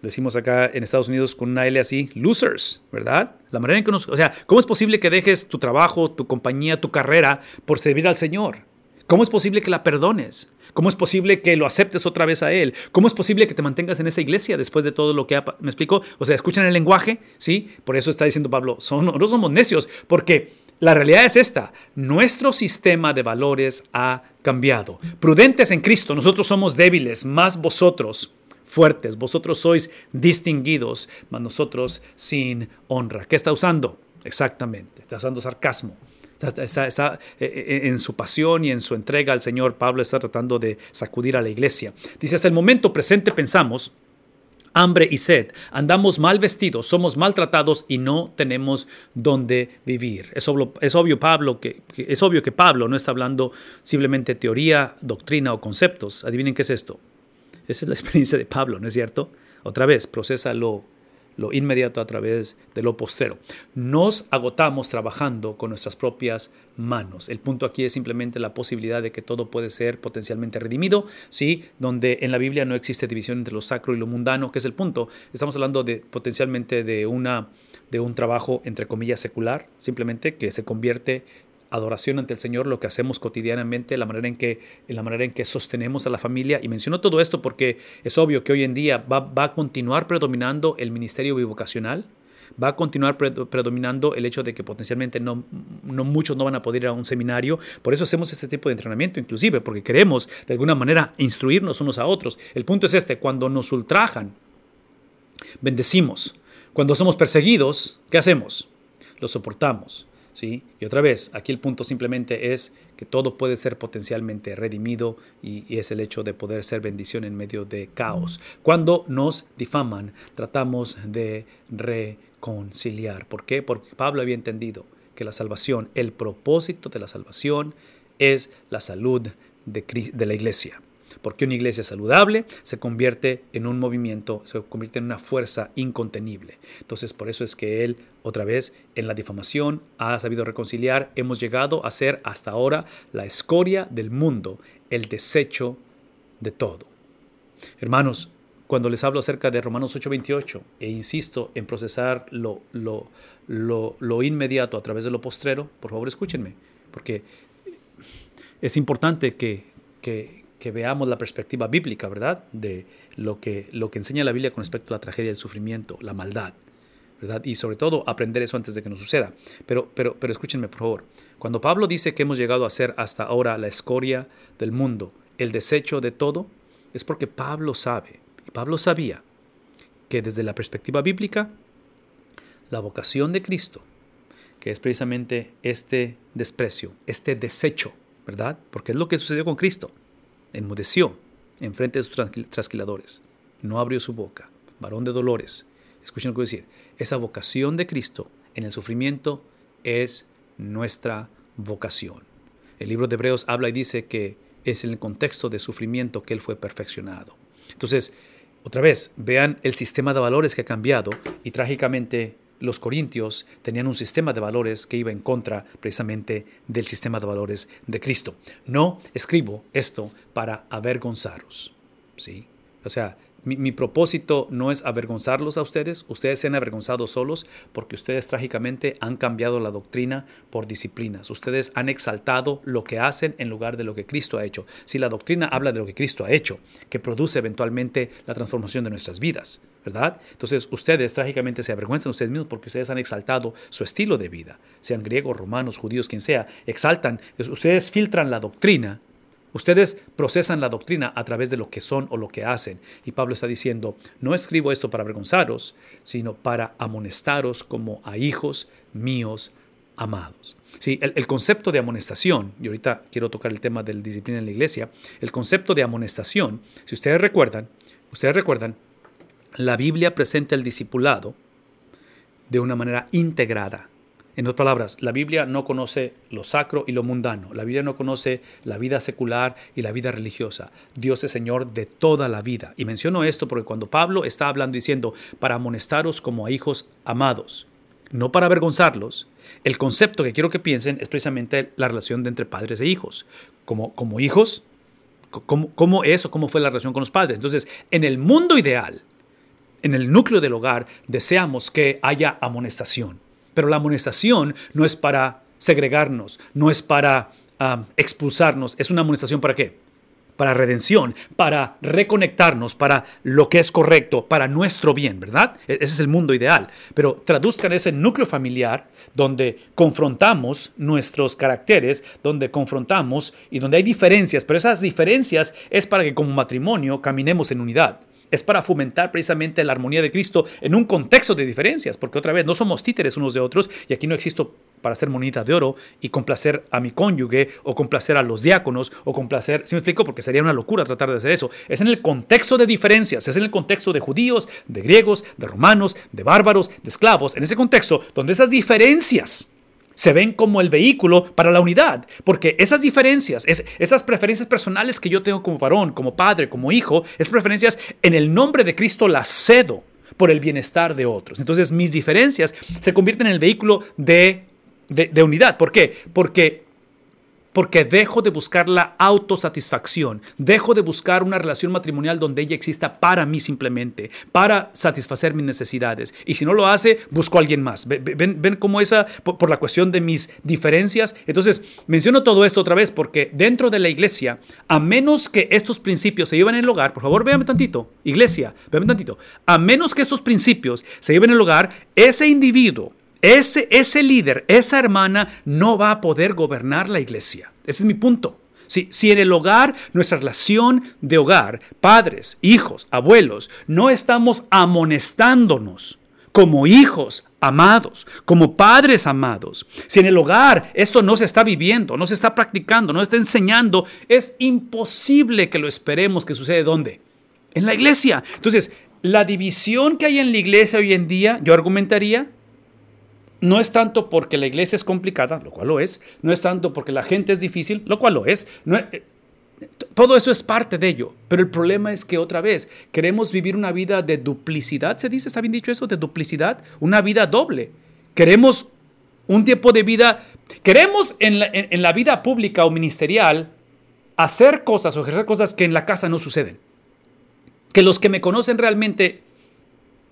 Decimos acá en Estados Unidos con una L así, losers, ¿verdad? La manera en que nos, o sea, ¿cómo es posible que dejes tu trabajo, tu compañía, tu carrera por servir al Señor? ¿Cómo es posible que la perdones? ¿Cómo es posible que lo aceptes otra vez a Él? ¿Cómo es posible que te mantengas en esa iglesia después de todo lo que ha... ¿Me explico? O sea, escuchan el lenguaje, ¿sí? Por eso está diciendo Pablo, son, nosotros somos necios, porque la realidad es esta, nuestro sistema de valores ha cambiado. Prudentes en Cristo, nosotros somos débiles, más vosotros fuertes, vosotros sois distinguidos, mas nosotros sin honra. ¿Qué está usando? Exactamente, está usando sarcasmo. Está, eh, eh, en su pasión y en su entrega al Señor, Pablo está tratando de sacudir a la iglesia. Dice, hasta el momento presente pensamos, hambre y sed, andamos mal vestidos, somos maltratados y no tenemos dónde vivir. Es obvio, es obvio, Pablo que, es obvio que Pablo no está hablando simplemente teoría, doctrina o conceptos. Adivinen qué es esto. Esa es la experiencia de Pablo, ¿no es cierto? Otra vez, procesa lo lo inmediato a través de lo postrero. Nos agotamos trabajando con nuestras propias manos. El punto aquí es simplemente la posibilidad de que todo puede ser potencialmente redimido, ¿sí? Donde en la Biblia no existe división entre lo sacro y lo mundano, que es el punto. Estamos hablando de potencialmente de una de un trabajo entre comillas secular, simplemente que se convierte adoración ante el Señor, lo que hacemos cotidianamente, la manera en que, la manera en que sostenemos a la familia. Y menciono todo esto porque es obvio que hoy en día va, a continuar predominando el ministerio bivocacional, va a continuar predominando el hecho de que potencialmente no, no, muchos no van a poder ir a un seminario. Por eso hacemos este tipo de entrenamiento, inclusive, porque queremos de alguna manera instruirnos unos a otros. El punto es este, cuando nos ultrajan, bendecimos. Cuando somos perseguidos, ¿qué hacemos? Lo soportamos. Y otra vez, aquí el punto simplemente es que todo puede ser potencialmente redimido y, es el hecho de poder ser bendición en medio de caos. Cuando nos difaman, tratamos de reconciliar. ¿Por qué? Porque Pablo había entendido que la salvación, el propósito de la salvación es la salud de la iglesia. Porque una iglesia saludable se convierte en un movimiento, se convierte en una fuerza incontenible. Entonces, por eso es que él, otra vez, en la difamación, ha sabido reconciliar. Hemos llegado a ser hasta ahora la escoria del mundo, el desecho de todo. Hermanos, cuando les hablo acerca de Romanos 8:28 e insisto en procesar lo, lo, lo, lo inmediato a través de lo postrero, por favor escúchenme, porque es importante que, que, que veamos la perspectiva bíblica, ¿verdad? De lo que, lo que enseña la Biblia con respecto a la tragedia del sufrimiento, la maldad, ¿verdad? Y sobre todo aprender eso antes de que nos suceda. Pero, pero, pero escúchenme, por favor. Cuando Pablo dice que hemos llegado a ser hasta ahora la escoria del mundo, el desecho de todo, es porque Pablo sabe, y Pablo sabía, que desde la perspectiva bíblica, la vocación de Cristo, que es precisamente este desprecio, este desecho, ¿verdad? Porque es lo que sucedió con Cristo. Enmudeció en frente de sus trasquiladores, no abrió su boca, varón de dolores. Escuchen lo que voy a decir. Esa vocación de Cristo en el sufrimiento es nuestra vocación. El libro de Hebreos habla y dice que es en el contexto de sufrimiento que Él fue perfeccionado. Entonces, otra vez, vean el sistema de valores que ha cambiado y trágicamente los corintios tenían un sistema de valores que iba en contra precisamente del sistema de valores de Cristo. No escribo esto para avergonzaros. ¿sí? O sea, mi, propósito no es avergonzarlos a ustedes, ustedes se han avergonzado solos porque ustedes trágicamente han cambiado la doctrina por disciplinas, ustedes han exaltado lo que hacen en lugar de lo que Cristo ha hecho. Si la doctrina habla de lo que Cristo ha hecho, que produce eventualmente la transformación de nuestras vidas, ¿verdad? Entonces ustedes trágicamente se avergüenzan ustedes mismos porque ustedes han exaltado su estilo de vida, sean griegos, romanos, judíos, quien sea, exaltan, ustedes filtran la doctrina Ustedes procesan la doctrina a través de lo que son o lo que hacen. Y Pablo está diciendo, no escribo esto para avergonzaros, sino para amonestaros como a hijos míos amados. Sí, el, concepto de amonestación, y ahorita quiero tocar el tema de la disciplina en la iglesia, el concepto de amonestación, si ustedes recuerdan, ustedes recuerdan, la Biblia presenta el discipulado de una manera integrada, en otras palabras, la Biblia no conoce lo sacro y lo mundano. La Biblia no conoce la vida secular y la vida religiosa. Dios es Señor de toda la vida. Y menciono esto porque cuando Pablo está hablando diciendo, para amonestaros como a hijos amados, no para avergonzarlos, el concepto que quiero que piensen es precisamente la relación de entre padres e hijos. Como, como hijos, ¿cómo, ¿cómo es o cómo fue la relación con los padres? Entonces, en el mundo ideal, en el núcleo del hogar, deseamos que haya amonestación pero la amonestación no es para segregarnos, no es para expulsarnos, es una amonestación para qué? Para redención, para reconectarnos, para lo que es correcto, para nuestro bien, ¿verdad? E-, ese es el mundo ideal. Pero traduzcan ese núcleo familiar donde confrontamos nuestros caracteres, donde confrontamos y donde hay diferencias, pero esas diferencias es para que como matrimonio caminemos en unidad es para fomentar precisamente la armonía de Cristo en un contexto de diferencias, porque otra vez no somos títeres unos de otros y aquí no existo para ser monita de oro y complacer a mi cónyuge o complacer a los diáconos o complacer, si me explico? Porque sería una locura tratar de hacer eso. Es en el contexto de diferencias, es en el contexto de judíos, de griegos, de romanos, de bárbaros, de esclavos, en ese contexto donde esas diferencias se ven como el vehículo para la unidad, porque esas diferencias, esas preferencias personales que yo tengo como varón, como padre, como hijo, esas preferencias en el nombre de Cristo las cedo por el bienestar de otros. Entonces mis diferencias se convierten en el vehículo de, de, de unidad. ¿Por qué? Porque porque dejo de buscar la autosatisfacción, dejo de buscar una relación matrimonial donde ella exista para mí simplemente, para satisfacer mis necesidades. Y si no lo hace, busco a alguien más. ¿Ven, ven cómo esa, por, la cuestión de mis diferencias? Entonces, menciono todo esto otra vez porque dentro de la iglesia, a menos que estos principios se lleven en el hogar, por favor, véanme tantito, iglesia, véanme tantito, a menos que estos principios se lleven en el hogar, ese individuo ese, ese líder, esa hermana no va a poder gobernar la iglesia. Ese es mi punto. Si, si, en el hogar, nuestra relación de hogar, padres, hijos, abuelos, no estamos amonestándonos como hijos amados, como padres amados, si en el hogar esto no se está viviendo, no se está practicando, no se está enseñando, es imposible que lo esperemos que suceda ¿dónde? En la iglesia. Entonces, la división que hay en la iglesia hoy en día, yo argumentaría, no es tanto porque la iglesia es complicada, lo cual lo es, no es tanto porque la gente es difícil, lo cual lo es. Eh, todo eso es parte de ello, pero el problema es que otra vez queremos vivir una vida de duplicidad, se dice, está bien dicho eso, de duplicidad, una vida doble. Queremos un tiempo de vida, queremos en la, en la vida pública o ministerial hacer cosas o ejercer cosas que en la casa no suceden. Que los que me conocen realmente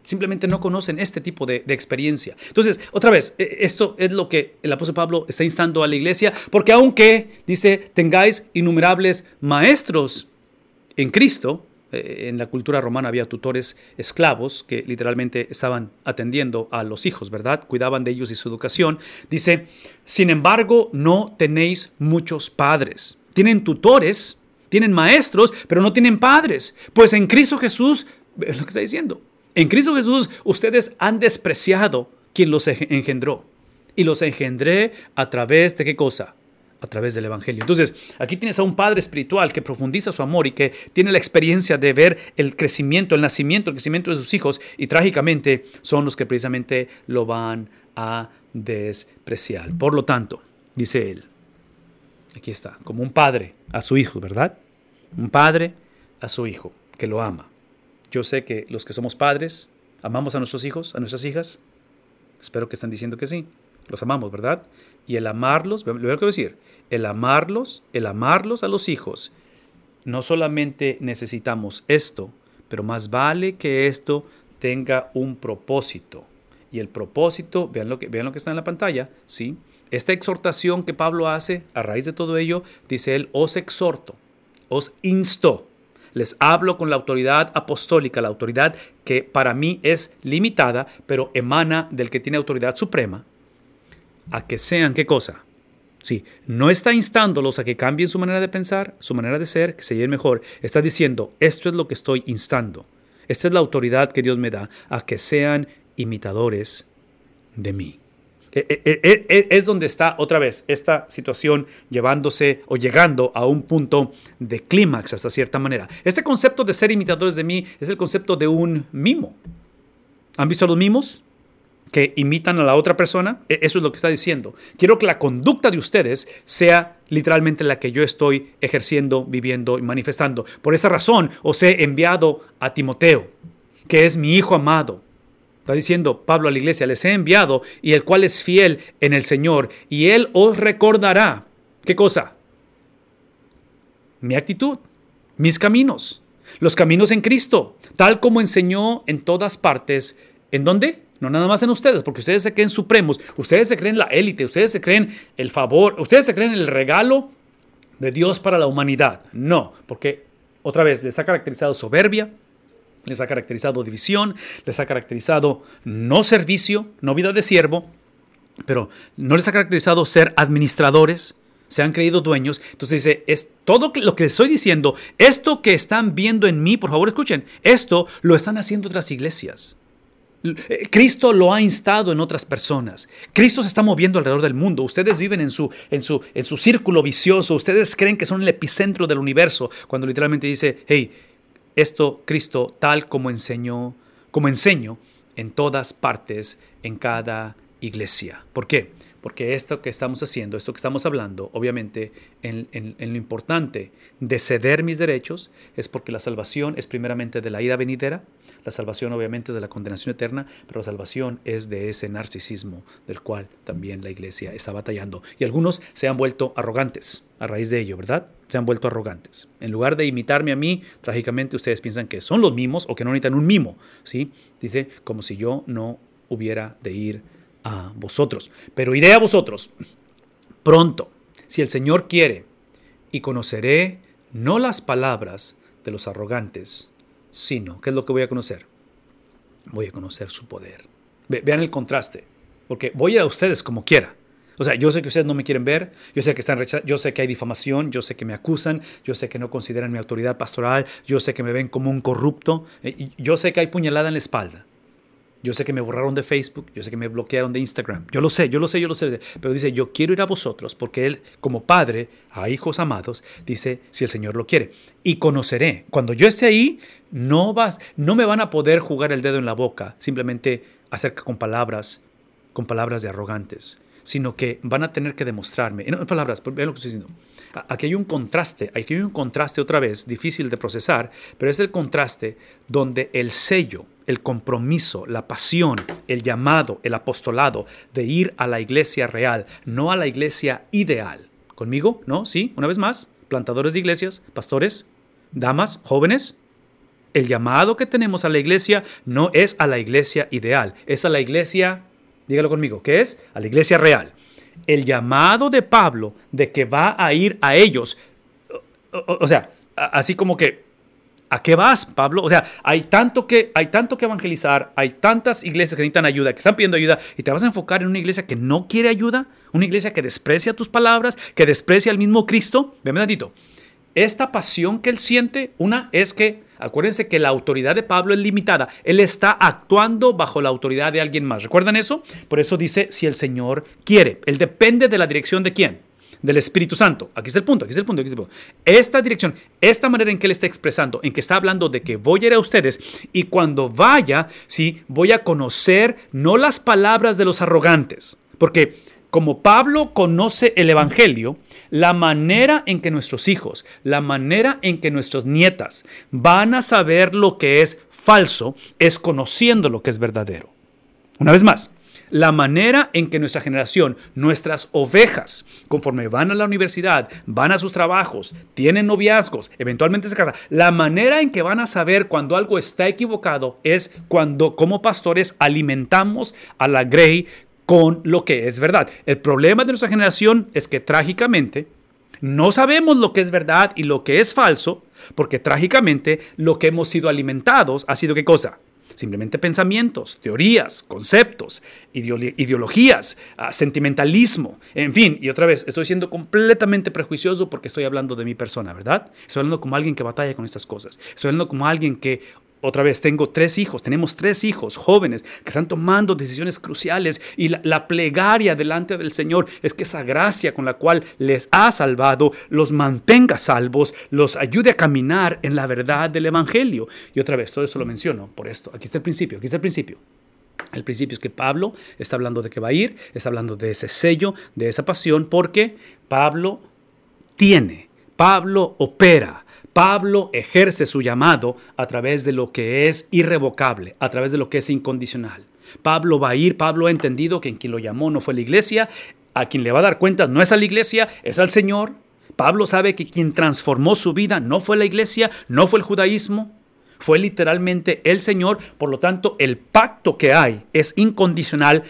simplemente no conocen este tipo de, experiencia. Entonces, otra vez, e, esto es lo que el apóstol Pablo está instando a la iglesia, porque aunque, dice, tengáis innumerables maestros en Cristo, eh, en la cultura romana había tutores esclavos que literalmente estaban atendiendo a los hijos, ¿verdad? Cuidaban de ellos y su educación. Dice, sin embargo, no tenéis muchos padres. Tienen tutores, tienen maestros, pero no tienen padres. Pues en Cristo Jesús, es lo que está diciendo, en Cristo Jesús ustedes han despreciado quien los engendró. y los engendré a través de qué cosa? A través del Evangelio. Entonces, aquí tienes a un padre espiritual que profundiza su amor y que tiene la experiencia de ver el crecimiento, el nacimiento, el crecimiento de sus hijos y trágicamente son los que precisamente lo van a despreciar. Por lo tanto, dice él, aquí está, como un padre a su hijo, ¿verdad? Un padre a su hijo que lo ama. Yo sé que los que somos padres amamos a nuestros hijos, a nuestras hijas. Espero que estén diciendo que sí. Los amamos, ¿verdad? Y el amarlos, lo a decir, el amarlos, el amarlos a los hijos, no solamente necesitamos esto, pero más vale que esto tenga un propósito. Y el propósito, vean lo que, vean lo que está en la pantalla, ¿sí? Esta exhortación que Pablo hace a raíz de todo ello, dice él, os exhorto, os insto, les hablo con la autoridad apostólica, la autoridad que para mí es limitada, pero emana del que tiene autoridad suprema, a que sean qué cosa. Sí, no está instándolos a que cambien su manera de pensar, su manera de ser, que se lleven mejor. Está diciendo, esto es lo que estoy instando. Esta es la autoridad que Dios me da, a que sean imitadores de mí. E, e, e, es donde está otra vez esta situación llevándose o llegando a un punto de clímax hasta cierta manera. Este concepto de ser imitadores de mí es el concepto de un mimo. ¿Han visto los mimos? que imitan a la otra persona, eso es lo que está diciendo. Quiero que la conducta de ustedes sea literalmente la que yo estoy ejerciendo, viviendo y manifestando. Por esa razón os he enviado a Timoteo, que es mi hijo amado. Está diciendo Pablo a la iglesia, les he enviado y el cual es fiel en el Señor y él os recordará. ¿Qué cosa? Mi actitud, mis caminos, los caminos en Cristo, tal como enseñó en todas partes. ¿En dónde? No nada más en ustedes, porque ustedes se creen supremos, ustedes se creen la élite, ustedes se creen el favor, ustedes se creen el regalo de Dios para la humanidad. No, porque otra vez les ha caracterizado soberbia, les ha caracterizado división, les ha caracterizado no servicio, no vida de siervo, pero no les ha caracterizado ser administradores, se han creído dueños. Entonces dice, es todo lo que les estoy diciendo, esto que están viendo en mí, por favor escuchen, esto lo están haciendo otras iglesias. Eh, Cristo lo ha instado en otras personas. Cristo se está moviendo alrededor del mundo. Ustedes viven en su, en su, en su círculo vicioso. Ustedes creen que son el epicentro del universo. Cuando literalmente dice, hey, esto Cristo tal como enseñó, como enseño en todas partes, en cada iglesia. ¿Por qué? Porque esto que estamos haciendo, esto que estamos hablando, obviamente, en, en, lo importante de ceder mis derechos, es porque la salvación es primeramente de la ira venidera, la salvación obviamente es de la condenación eterna, pero la salvación es de ese narcisismo del cual también la iglesia está batallando. Y algunos se han vuelto arrogantes a raíz de ello, ¿verdad? Se han vuelto arrogantes. En lugar de imitarme a mí, trágicamente ustedes piensan que son los mimos o que no necesitan un mimo, ¿sí? Dice, como si yo no hubiera de ir a vosotros. Pero iré a vosotros pronto, si el Señor quiere, y conoceré no las palabras de los arrogantes, sino, ¿qué es lo que voy a conocer? Voy a conocer su poder. vean el contraste, porque voy a ustedes como quiera. O sea, yo sé que ustedes no me quieren ver, yo sé que están yo sé que hay difamación, yo sé que me acusan, yo sé que no consideran mi autoridad pastoral, yo sé que me ven como un corrupto, eh, yo sé que hay puñalada en la espalda. Yo sé que me borraron de Facebook, yo sé que me bloquearon de Instagram. Yo lo sé, yo lo sé, yo lo sé. Pero dice, yo quiero ir a vosotros porque Él, como Padre, a hijos amados, dice, si el Señor lo quiere. Y conoceré. Cuando yo esté ahí, no, vas, no me van a poder jugar el dedo en la boca, simplemente acerca con palabras, con palabras de arrogantes, sino que van a tener que demostrarme. En palabras, vean lo que estoy diciendo. Aquí hay un contraste, aquí hay un contraste otra vez, difícil de procesar, pero es el contraste donde el sello, el compromiso, la pasión, el llamado, el apostolado de ir a la iglesia real, no a la iglesia ideal. ¿Conmigo? ¿No? ¿Sí? Una vez más, plantadores de iglesias, pastores, damas, jóvenes. El llamado que tenemos a la iglesia no es a la iglesia ideal, es a la iglesia, dígalo conmigo, ¿qué es? A la iglesia real. El llamado de Pablo de que va a ir a ellos, o sea, así como que ¿A qué vas, Pablo? O sea, hay tanto, que, hay tanto que evangelizar, hay tantas iglesias que necesitan ayuda, que están pidiendo ayuda, y te vas a enfocar en una iglesia que no quiere ayuda, una iglesia que desprecia tus palabras, que desprecia al mismo Cristo. Véame tantito. Esta pasión que él siente, una es que Acuérdense que la autoridad de Pablo es limitada. Él está actuando bajo la autoridad de alguien más. ¿Recuerdan eso? Por eso dice, si el Señor quiere. Él depende de la dirección de quién? Del Espíritu Santo. Aquí está el punto, aquí está el punto. Aquí está el punto. Esta dirección, esta manera en que él está expresando, en que está hablando de que voy a ir a ustedes y cuando vaya, sí, voy a conocer no las palabras de los arrogantes. Porque como Pablo conoce el Evangelio, la manera en que nuestros hijos, la manera en que nuestras nietas van a saber lo que es falso es conociendo lo que es verdadero. Una vez más, la manera en que nuestra generación, nuestras ovejas, conforme van a la universidad, van a sus trabajos, tienen noviazgos, eventualmente se casan, la manera en que van a saber cuando algo está equivocado es cuando como pastores alimentamos a la grey con lo que es verdad. El problema de nuestra generación es que trágicamente no sabemos lo que es verdad y lo que es falso, porque trágicamente lo que hemos sido alimentados ha sido qué cosa? Simplemente pensamientos, teorías, conceptos, ideologías, ah, sentimentalismo, en fin, y otra vez, estoy siendo completamente prejuicioso porque estoy hablando de mi persona, ¿verdad? Estoy hablando como alguien que batalla con estas cosas. Estoy hablando como alguien que otra vez, tengo tres hijos, tenemos tres hijos jóvenes que están tomando decisiones cruciales y la, plegaria delante del Señor es que esa gracia con la cual les ha salvado los mantenga salvos, los ayude a caminar en la verdad del Evangelio. Y otra vez, todo eso lo menciono por esto. Aquí está el principio, aquí está el principio. El principio es que Pablo está hablando de que va a ir, está hablando de ese sello, de esa pasión, porque Pablo tiene, Pablo opera, Pablo ejerce su llamado a través de lo que es irrevocable, a través de lo que es incondicional. Pablo va a ir, Pablo ha entendido que en quien lo llamó no fue la iglesia, a quien le va a dar cuentas no es a la iglesia, es al Señor. Pablo sabe que quien transformó su vida no fue la iglesia, no fue el judaísmo, fue literalmente el Señor. Por lo tanto, el pacto que hay es incondicional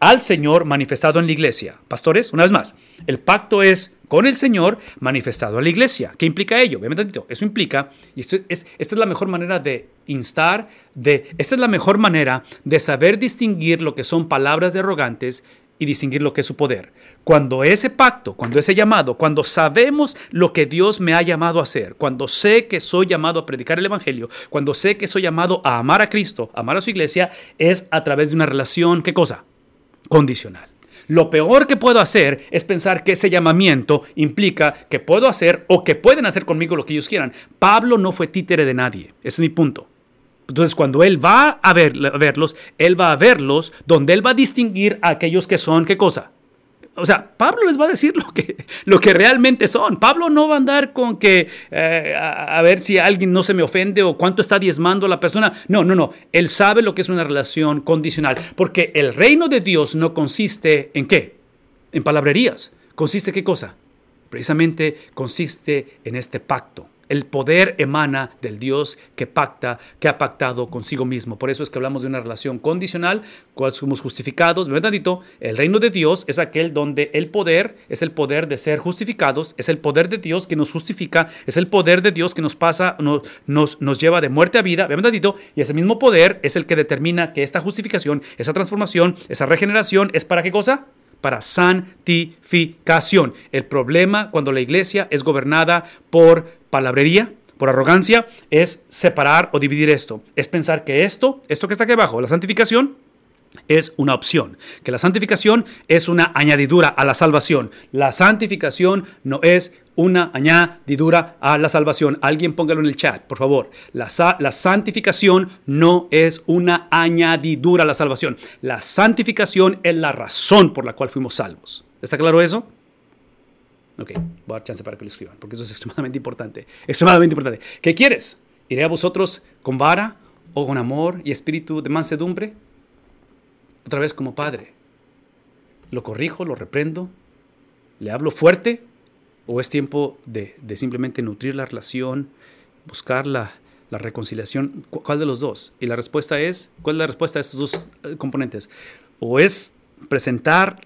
al Señor manifestado en la iglesia. Pastores, una vez más, el pacto es con el Señor manifestado a la iglesia. ¿Qué implica ello? Eso implica, y esto es, esta es la mejor manera de instar, de, esta es la mejor manera de saber distinguir lo que son palabras de arrogantes y distinguir lo que es su poder. Cuando ese pacto, cuando ese llamado, cuando sabemos lo que Dios me ha llamado a hacer, cuando sé que soy llamado a predicar el Evangelio, cuando sé que soy llamado a amar a Cristo, amar a su iglesia, es a través de una relación, ¿qué cosa? Condicional. Lo peor que puedo hacer es pensar que ese llamamiento implica que puedo hacer o que pueden hacer conmigo lo que ellos quieran. Pablo no fue títere de nadie. Ese es mi punto. Entonces, cuando él va a, ver, a verlos, él va a verlos donde él va a distinguir a aquellos que son, ¿qué cosa? O sea, Pablo les va a decir lo que, lo que realmente son. Pablo no va a andar con que eh, a, ver si alguien no se me ofende o cuánto está diezmando la persona. No, no, no. Él sabe lo que es una relación condicional. Porque el reino de Dios no consiste en qué? En palabrerías. ¿Consiste qué cosa? Precisamente consiste en este pacto. El poder emana del Dios que pacta, que ha pactado consigo mismo. Por eso es que hablamos de una relación condicional, cual somos justificados. ¿Verdad? El reino de Dios es aquel donde el poder es el poder de ser justificados, es el poder de Dios que nos justifica, es el poder de Dios que nos pasa, nos, nos, lleva de muerte a vida. ¿Verdad? Y ese mismo poder es el que determina que esta justificación, esa transformación, esa regeneración es para qué cosa? Para santificación. El problema cuando la iglesia es gobernada por palabrería, por arrogancia, es separar o dividir esto. Es pensar que esto, esto que está aquí abajo, la santificación, es una opción, que la santificación es una añadidura a la salvación. La santificación no es una añadidura a la salvación. Alguien póngalo en el chat, por favor. La, la, santificación no es una añadidura a la salvación. La santificación es la razón por la cual fuimos salvos. ¿Está claro eso? Ok, voy a dar chance para que lo escriban, porque eso es extremadamente importante. Extremadamente importante. ¿Qué quieres? ¿Iré a vosotros con vara o con amor y espíritu de mansedumbre? Otra vez como padre. ¿Lo corrijo, lo reprendo? ¿Le hablo fuerte? ¿O es tiempo de, simplemente nutrir la relación, buscar la, la reconciliación? ¿Cuál de los dos? Y la respuesta es, ¿cuál es la respuesta a estos dos eh, componentes? O es presentar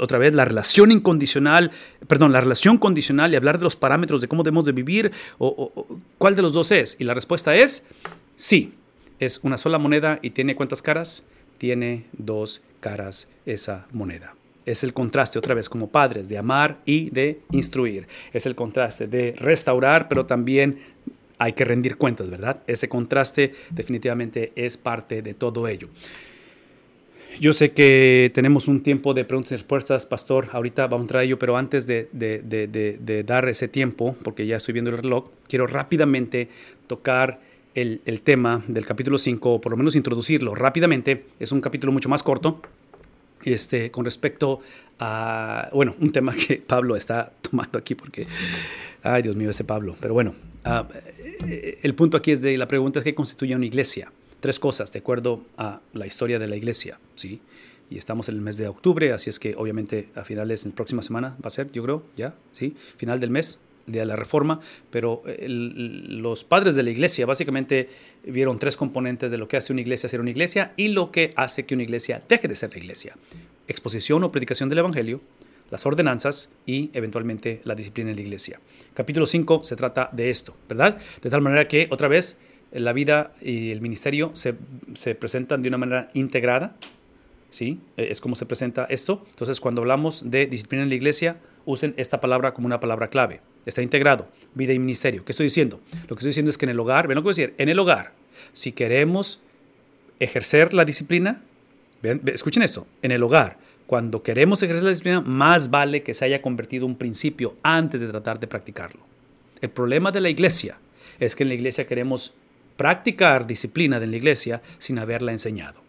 otra vez la relación incondicional, perdón, la relación condicional y hablar de los parámetros de cómo debemos de vivir, o, cuál de los dos es. Y la respuesta es sí, es una sola moneda y tiene cuántas caras? Tiene dos caras esa moneda. Es el contraste, otra vez, como padres, de amar y de instruir. Es el contraste de restaurar, pero también hay que rendir cuentas, ¿verdad? Ese contraste definitivamente es parte de todo ello. Yo sé que tenemos un tiempo de preguntas y respuestas, pastor. Ahorita vamos a entrar a ello, pero antes de, de, dar ese tiempo, porque ya estoy viendo el reloj, quiero rápidamente tocar el, el tema del capítulo 5, o por lo menos introducirlo rápidamente. Es un capítulo mucho más corto, este, con respecto a, bueno, un tema que Pablo está tomando aquí porque, ay Dios mío, ese Pablo, pero bueno, ah, eh, el punto aquí es de, la pregunta es qué constituye una iglesia. Tres cosas, de acuerdo a la historia de la iglesia, ¿sí? Y estamos en el mes de octubre, así es que obviamente a finales, en próxima semana va a ser, yo creo, ya, ¿sí? Final del mes, de la reforma, pero los padres de la iglesia básicamente vieron tres componentes de lo que hace una iglesia ser una iglesia y lo que hace que una iglesia deje de ser la iglesia. Exposición o predicación del Evangelio, las ordenanzas y eventualmente la disciplina en la iglesia. Capítulo 5 se trata de esto, ¿verdad? De tal manera que otra vez la vida y el ministerio se, se presentan de una manera integrada, ¿sí? Es como se presenta esto. Entonces cuando hablamos de disciplina en la iglesia, usen esta palabra como una palabra clave. Está integrado, vida y ministerio. ¿Qué estoy diciendo? Lo que estoy diciendo es que en el hogar, ven lo que voy decir, en el hogar, si queremos ejercer la disciplina, escuchen esto, en el hogar, cuando queremos ejercer la disciplina, más vale que se haya convertido un principio antes de tratar de practicarlo. El problema de la iglesia es que en la iglesia queremos practicar disciplina de la iglesia sin haberla enseñado.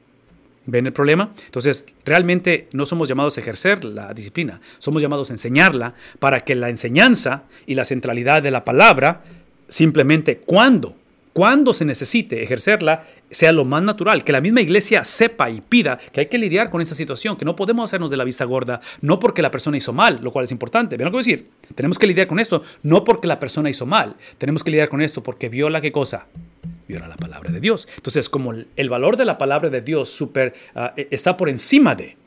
¿Ven el problema? Entonces, realmente no somos llamados a ejercer la disciplina, somos llamados a enseñarla para que la enseñanza y la centralidad de la palabra, simplemente cuando, cuando se necesite ejercerla, sea lo más natural, que la misma iglesia sepa y pida que hay que lidiar con esa situación, que no podemos hacernos de la vista gorda, no porque la persona hizo mal, lo cual es importante. ¿Ven lo que voy a decir? Tenemos que lidiar con esto, no porque la persona hizo mal, tenemos que lidiar con esto porque viola qué cosa? Viola la palabra de Dios. Entonces, como el valor de la palabra de Dios super, ah, e, está por encima de,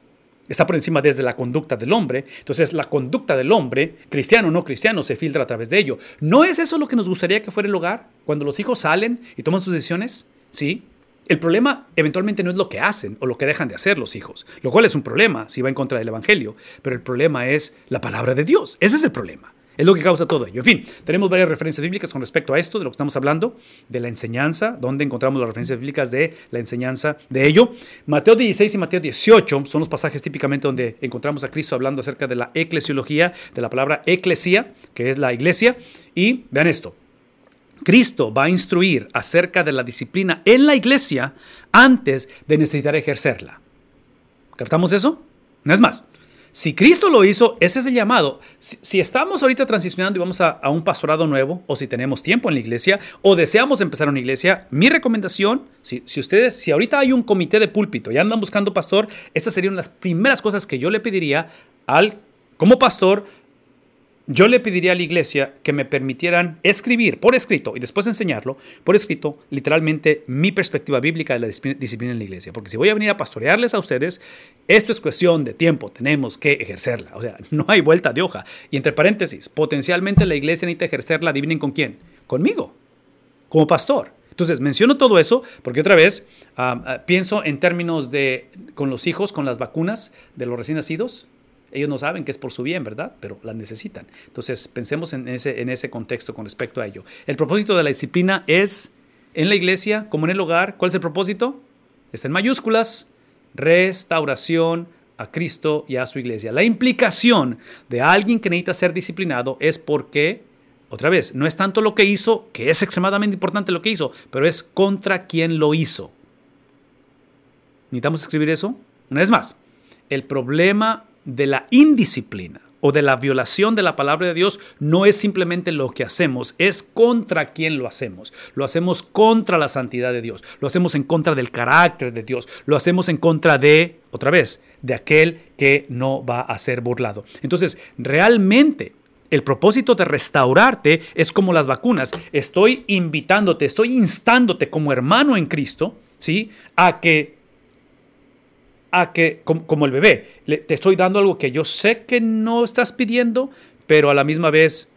está por encima desde la conducta del hombre, entonces la conducta del hombre, cristiano o no cristiano, se filtra a través de ello. ¿No es eso lo que nos gustaría que fuera el hogar? Cuando los hijos salen y toman sus decisiones, ¿sí? El problema eventualmente no es lo que hacen o lo que dejan de hacer los hijos, lo cual es un problema si va en contra del Evangelio, pero el problema es la palabra de Dios. Ese es el problema. Es lo que causa todo ello. En fin, tenemos varias referencias bíblicas con respecto a esto, de lo que estamos hablando, de la enseñanza, donde encontramos las referencias bíblicas de la enseñanza de ello. Mateo 16 y Mateo 18 son los pasajes típicamente donde encontramos a Cristo hablando acerca de la eclesiología, de la palabra eclesia, que es la iglesia. Y vean esto. Cristo va a instruir acerca de la disciplina en la iglesia antes de necesitar ejercerla. ¿Captamos eso? No es más. Si Cristo lo hizo, ese es el llamado. Si, estamos ahorita transicionando y vamos a, un pastorado nuevo, o si tenemos tiempo en la iglesia, o deseamos empezar una iglesia, mi recomendación, si, ustedes, si ahorita hay un comité de púlpito y andan buscando pastor, estas serían las primeras cosas que yo le pediría al, como pastor, yo le pediría a la iglesia que me permitieran escribir por escrito y después enseñarlo por escrito literalmente mi perspectiva bíblica de la disciplina en la iglesia. Porque si voy a venir a pastorearles a ustedes, esto es cuestión de tiempo, tenemos que ejercerla. O sea, no hay vuelta de hoja. Y entre paréntesis, potencialmente la iglesia necesita ejercerla, adivinen con quién, conmigo, como pastor. Entonces, menciono todo eso porque otra vez ah, ah, pienso en términos de con los hijos, con las vacunas de los recién nacidos. Ellos no saben que es por su bien, ¿verdad? Pero las necesitan. Entonces, pensemos en ese, en ese contexto con respecto a ello. El propósito de la disciplina es, en la iglesia, como en el hogar, ¿cuál es el propósito? Está en mayúsculas, restauración a Cristo y a su iglesia. La implicación de alguien que necesita ser disciplinado es porque, otra vez, no es tanto lo que hizo, que es extremadamente importante lo que hizo, pero es contra quien lo hizo. ¿Necesitamos escribir eso? Una vez más, el problema de la indisciplina o de la violación de la palabra de Dios no es simplemente lo que hacemos, es contra quien lo hacemos. Lo hacemos contra la santidad de Dios, lo hacemos en contra del carácter de Dios, lo hacemos en contra de, otra vez, de aquel que no va a ser burlado. Entonces, realmente... El propósito de restaurarte es como las vacunas. Estoy invitándote, estoy instándote como hermano en Cristo, ¿sí? A que a que, como, el bebé, te estoy dando algo que yo sé que no estás pidiendo, pero a la misma vez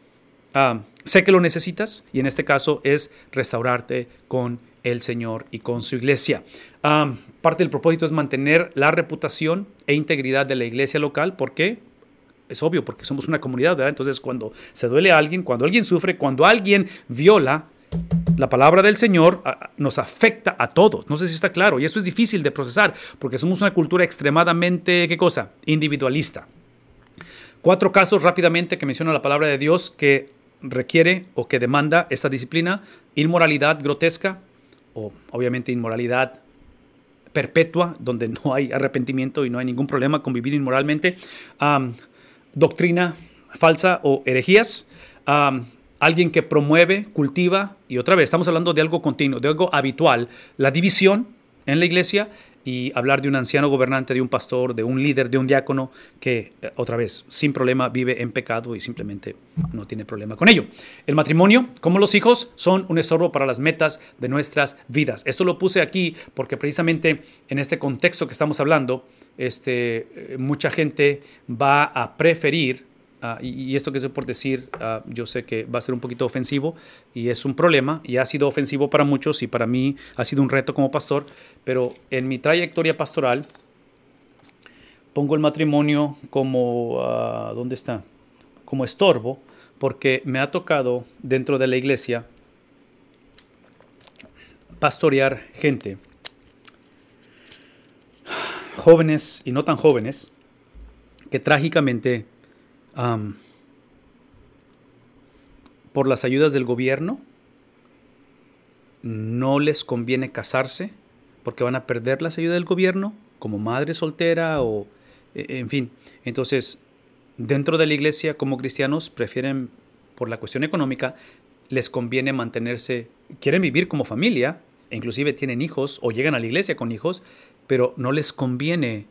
ah, sé que lo necesitas y en este caso es restaurarte con el Señor y con su iglesia. Ah, parte del propósito es mantener la reputación e integridad de la iglesia local. ¿Por qué? Es obvio, porque somos una comunidad, ¿verdad? Entonces, cuando se duele a alguien, cuando alguien sufre, cuando alguien viola la palabra del Señor nos afecta a todos. No sé si está claro. Y esto es difícil de procesar porque somos una cultura extremadamente, ¿qué cosa? Individualista. Cuatro casos rápidamente que menciona la palabra de Dios que requiere o que demanda esta disciplina. Inmoralidad grotesca o obviamente inmoralidad perpetua, donde no hay arrepentimiento y no hay ningún problema con vivir inmoralmente. doctrina falsa o herejías alguien que promueve, cultiva, y otra vez, estamos hablando de algo continuo, de algo habitual, la división en la iglesia y hablar de un anciano gobernante, de un pastor, de un líder, de un diácono que, eh, otra vez, sin problema vive en pecado y simplemente no tiene problema con ello. El matrimonio, como los hijos, son un estorbo para las metas de nuestras vidas. Esto lo puse aquí porque precisamente en este contexto que estamos hablando, este, eh, mucha gente va a preferir Ah, y, esto que estoy por decir, ah, yo sé que va a ser un poquito ofensivo y es un problema y ha sido ofensivo para muchos y para mí ha sido un reto como pastor, pero en mi trayectoria pastoral pongo el matrimonio como, uh, ¿dónde está? Como estorbo, porque me ha tocado dentro de la iglesia pastorear gente, jóvenes y no tan jóvenes, que trágicamente por las ayudas del gobierno, no les conviene casarse porque van a perder las ayudas del gobierno como madre soltera o e, en fin. Entonces, dentro de la iglesia como cristianos prefieren por la cuestión económica les conviene mantenerse, quieren vivir como familia, inclusive tienen hijos o llegan a la iglesia con hijos, pero no les conviene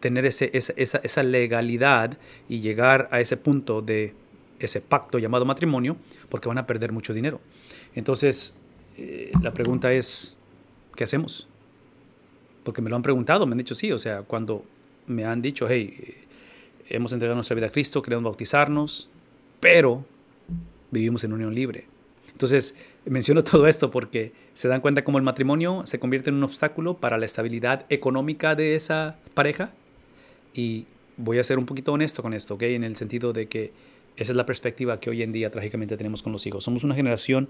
tener ese, esa, esa, legalidad y llegar a ese punto de ese pacto llamado matrimonio, porque van a perder mucho dinero. Entonces, eh, la pregunta es, ¿qué hacemos? Porque me lo han preguntado, me han dicho sí, o sea, cuando me han dicho, hey, hemos entregado nuestra vida a Cristo, queremos bautizarnos, pero vivimos en unión libre. Entonces, menciono todo esto porque se dan cuenta cómo el matrimonio se convierte en un obstáculo para la estabilidad económica de esa pareja y voy a ser un poquito honesto con esto, ¿ok? En el sentido de que esa es la perspectiva que hoy en día trágicamente tenemos con los hijos. Somos una generación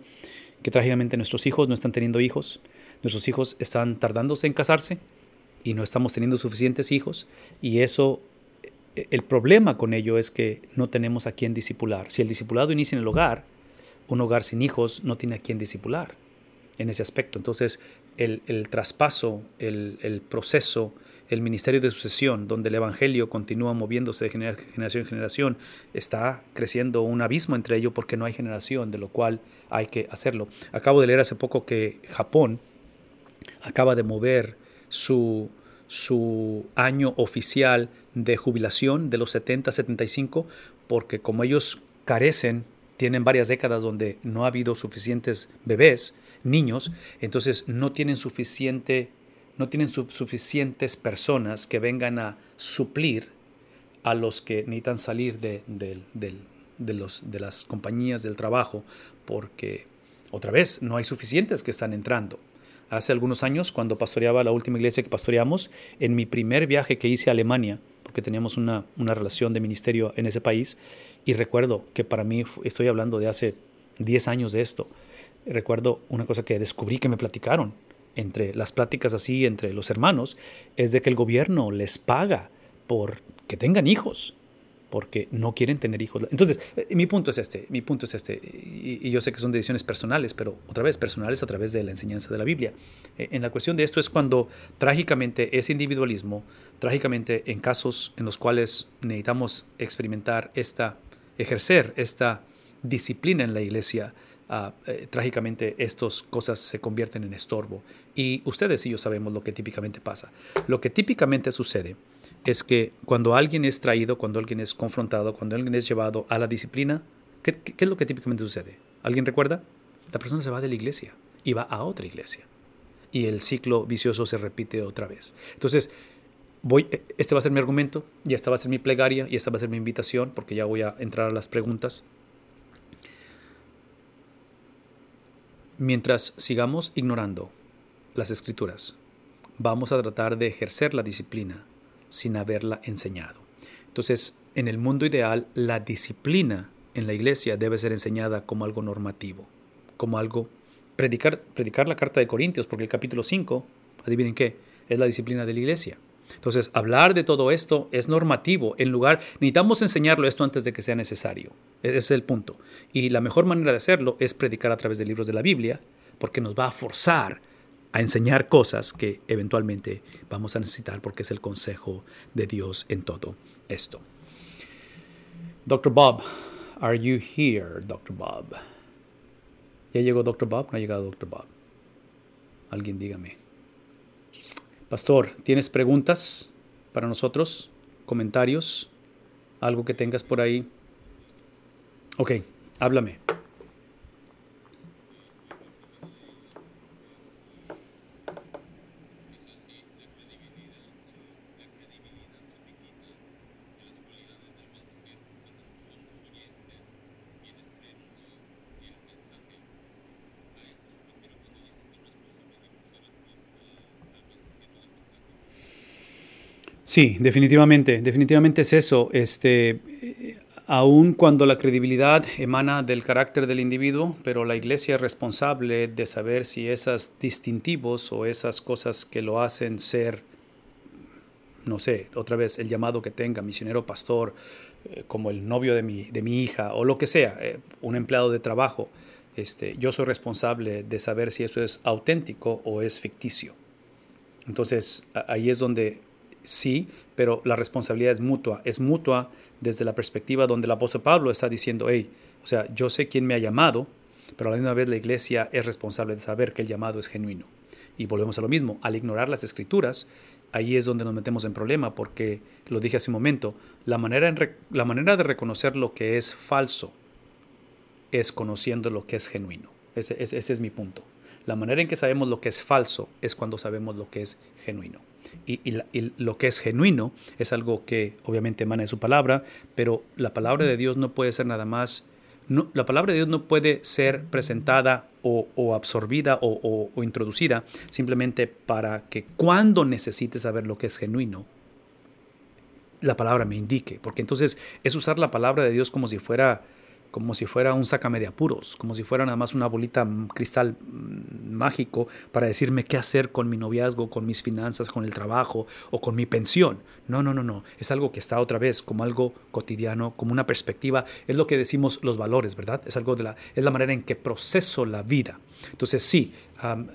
que trágicamente nuestros hijos no están teniendo hijos, nuestros hijos están tardándose en casarse y no estamos teniendo suficientes hijos y eso e, el problema con ello es que no tenemos a quien disipular. Si el discipulado inicia en el hogar, un hogar sin hijos no tiene a quien disipular en ese aspecto. Entonces, el, el traspaso, el, el proceso, el ministerio de sucesión, donde el Evangelio continúa moviéndose de generación en generación, está creciendo un abismo entre ellos porque no hay generación, de lo cual hay que hacerlo. Acabo de leer hace poco que Japón acaba de mover su, su año oficial de jubilación de los 70-75 porque como ellos carecen, tienen varias décadas donde no ha habido suficientes bebés, niños, entonces no tienen suficiente no tienen suficientes personas que vengan a suplir a los que necesitan salir de, los, de las compañías del trabajo, porque otra vez no hay suficientes que están entrando. Hace algunos años, cuando pastoreaba la última iglesia que pastoreamos, en mi primer viaje que hice a Alemania, porque teníamos una, una relación de ministerio en ese país, y recuerdo que para mí, estoy hablando de hace 10 años de esto, recuerdo una cosa que descubrí que me platicaron entre las pláticas así entre los hermanos es de que el gobierno les paga por que tengan hijos porque no quieren tener hijos. Entonces, eh, mi punto es este, mi punto es este, y, yo sé que son decisiones personales, pero otra vez, personales a través de la enseñanza de la Biblia. Eh, en la cuestión de esto es cuando trágicamente ese individualismo, trágicamente en casos en los cuales necesitamos experimentar esta, ejercer esta disciplina en la iglesia, Ah, eh, trágicamente estas cosas se convierten en estorbo. Y ustedes y yo sabemos lo que típicamente pasa. Lo que típicamente sucede es que cuando alguien es traído, cuando alguien es confrontado, cuando alguien es llevado a la disciplina, ¿qué, es lo que típicamente sucede? ¿Alguien recuerda? La persona se va de la iglesia y va a otra iglesia. Y el ciclo vicioso se repite otra vez. Entonces, voy, este va a ser mi argumento, y esta va a ser mi plegaria, y esta va a ser mi invitación, porque ya voy a entrar a las preguntas. Mientras sigamos ignorando las escrituras, vamos a tratar de ejercer la disciplina sin haberla enseñado. Entonces, en el mundo ideal, la disciplina en la iglesia debe ser enseñada como algo normativo, como algo predicar, predicar la carta de Corintios, porque el capítulo 5, adivinen qué, es la disciplina de la iglesia. Entonces, hablar de todo esto es normativo. En lugar, necesitamos enseñarlo esto antes de que sea necesario. Ese es el punto. Y la mejor manera de hacerlo es predicar a través de libros de la Biblia, porque nos va a forzar a enseñar cosas que eventualmente vamos a necesitar, porque es el consejo de Dios en todo esto. Dr. Bob, are you here, Dr. Bob? ¿Ya llegó Dr. Bob? No ha llegado Dr. Bob. Alguien dígame. Pastor, ¿tienes preguntas para nosotros? ¿Comentarios? ¿Algo que tengas por ahí? Ok, háblame. Sí, definitivamente, definitivamente es eso. Este, aun cuando la credibilidad emana del carácter del individuo, pero la iglesia es responsable de saber si esos distintivos o esas cosas que lo hacen ser, no sé, otra vez el llamado que tenga, misionero, pastor, eh, como el novio de mi, de mi hija o lo que sea, eh, un empleado de trabajo, este, yo soy responsable de saber si eso es auténtico o es ficticio. Entonces ahí es donde sí, pero la responsabilidad es mutua. Es mutua desde la perspectiva donde el apóstol Pablo está diciendo, hey, o sea, yo sé quién me ha llamado, pero a la misma vez la iglesia es responsable de saber que el llamado es genuino. Y volvemos a lo mismo, al ignorar las escrituras, ahí es donde nos metemos en problema, porque, lo dije hace un momento, la manera, la manera de reconocer lo que es falso es conociendo lo que es genuino. ese es mi punto. La manera en que sabemos lo que es falso es cuando sabemos lo que es genuino. Y, lo que es genuino es algo que obviamente emana de su palabra, pero la palabra de Dios no puede ser nada más, no, la palabra de Dios no puede ser presentada o, absorbida o, o, introducida simplemente para que cuando necesite saber lo que es genuino, la palabra me indique, porque entonces es usar la palabra de Dios como si fuera como si fuera un sácame de apuros, como si fuera nada más una bolita cristal mm, mágico para decirme qué hacer con mi noviazgo, con mis finanzas, con el trabajo o con mi pensión. No, no, no, no. Es algo que está otra vez como algo cotidiano, como una perspectiva. Es lo que decimos los valores, ¿verdad? Es algo de la, es la manera en que proceso la vida. Entonces sí,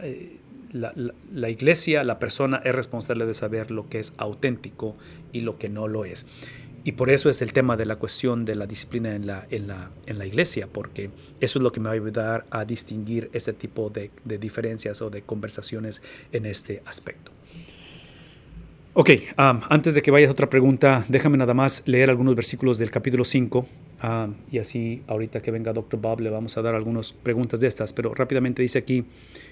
eh, la, la, iglesia, la persona es responsable de saber lo que es auténtico y lo que no lo es. Y por eso es el tema de la cuestión de la disciplina en la, en la, en la iglesia, porque eso es lo que me va a ayudar a distinguir este tipo de, de diferencias o de conversaciones en este aspecto. Ok, antes de que vayas a otra pregunta, déjame nada más leer algunos versículos del capítulo 5 Ah, y así ahorita que venga Dr. Bob le vamos a dar algunas preguntas de estas, pero rápidamente dice aquí,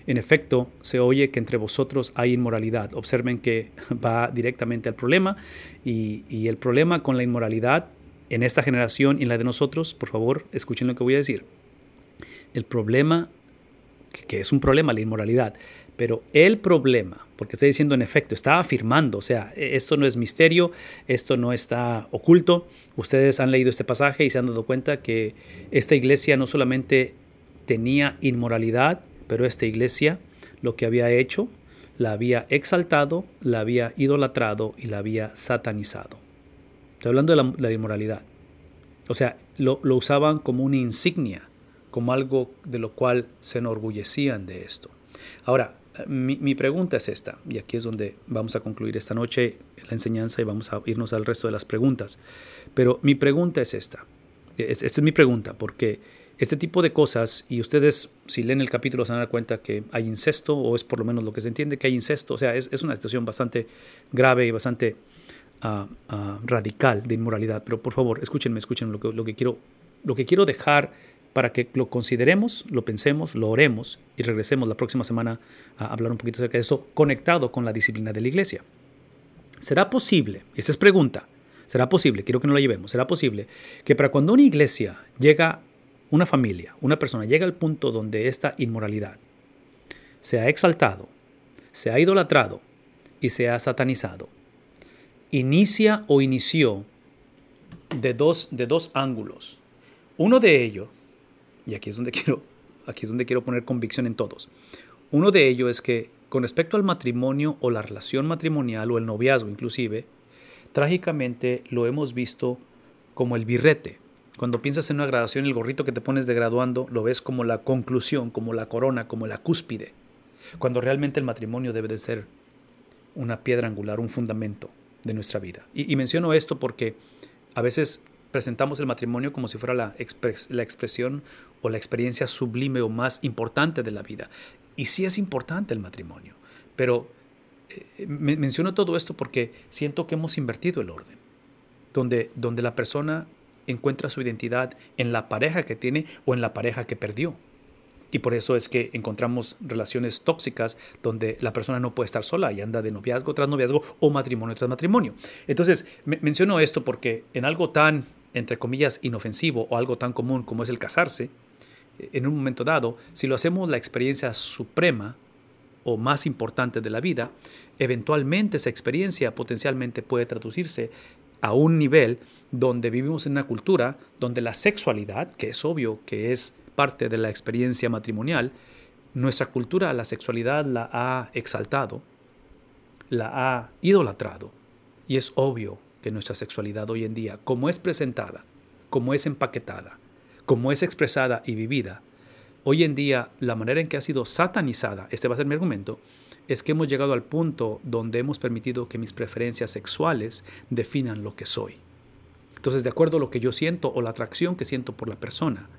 en efecto, se oye que entre vosotros hay inmoralidad. Observen que va directamente al problema y, y el problema con la inmoralidad en esta generación y en la de nosotros, por favor, escuchen lo que voy a decir. El problema, que es un problema la inmoralidad, pero el problema, porque está diciendo en efecto, está afirmando, o sea, e, esto no es misterio, esto no está oculto. Ustedes han leído este pasaje y se han dado cuenta que esta iglesia no solamente tenía inmoralidad, pero esta iglesia lo que había hecho, la había exaltado, la había idolatrado y la había satanizado. Estoy hablando de la, inmoralidad. O sea, lo, lo usaban como una insignia, como algo de lo cual se enorgullecían de esto. Ahora, mi, pregunta es esta, y aquí es donde vamos a concluir esta noche la enseñanza y vamos a irnos al resto de las preguntas. Pero mi pregunta es esta. esta es mi pregunta, porque este tipo de cosas, y ustedes si leen el capítulo se van a dar cuenta que hay incesto, o es por lo menos lo que se entiende que hay incesto, o sea, es, una situación bastante grave y bastante ah, ah, radical de inmoralidad. Pero por favor, escúchenme, escúchenme lo lo que, quiero, lo que quiero dejar para que lo consideremos, lo pensemos, lo oremos y regresemos la próxima semana a hablar un poquito acerca de eso conectado con la disciplina de la iglesia. ¿Será posible? Esa es pregunta. ¿Será posible? Quiero que no la llevemos. ¿Será posible que para cuando una iglesia llega, una familia, una persona llega al punto donde esta inmoralidad se ha exaltado, se ha idolatrado y se ha satanizado, inicia o inició de dos, de dos ángulos. Uno de ellos y aquí es donde quiero aquí es donde quiero poner convicción en todos. Uno de ellos es que con respecto al matrimonio o la relación matrimonial o el noviazgo inclusive, trágicamente lo hemos visto como el birrete. Cuando piensas en una graduación, el gorrito que te pones de graduando lo ves como la conclusión, como la corona, como la cúspide. Cuando realmente el matrimonio debe de ser una piedra angular, un fundamento de nuestra vida. Y, menciono esto porque a veces presentamos el matrimonio como si fuera la, expresión o la experiencia sublime o más importante de la vida. Y sí es importante el matrimonio, pero eh, menciono todo esto porque siento que hemos invertido el orden, donde, donde la persona encuentra su identidad en la pareja que tiene o en la pareja que perdió. Y por eso es que encontramos relaciones tóxicas donde la persona no puede estar sola y anda de noviazgo tras noviazgo o matrimonio tras matrimonio. Entonces, menciono esto porque en algo tan, entre comillas, inofensivo o algo tan común como es el casarse, en un momento dado, si lo hacemos la experiencia suprema o más importante de la vida, eventualmente esa experiencia potencialmente puede traducirse a un nivel donde vivimos en una cultura donde la sexualidad, que es obvio que es parte de la experiencia matrimonial, nuestra cultura la sexualidad la ha exaltado, la ha idolatrado. Y es obvio que nuestra sexualidad hoy en día, como es presentada, como es empaquetada, como es expresada y vivida, hoy en día la manera en que ha sido satanizada, este va a ser mi argumento, es que hemos llegado al punto donde hemos permitido que mis preferencias sexuales definan lo que soy. Entonces, de acuerdo a lo que yo siento o la atracción que siento por la persona,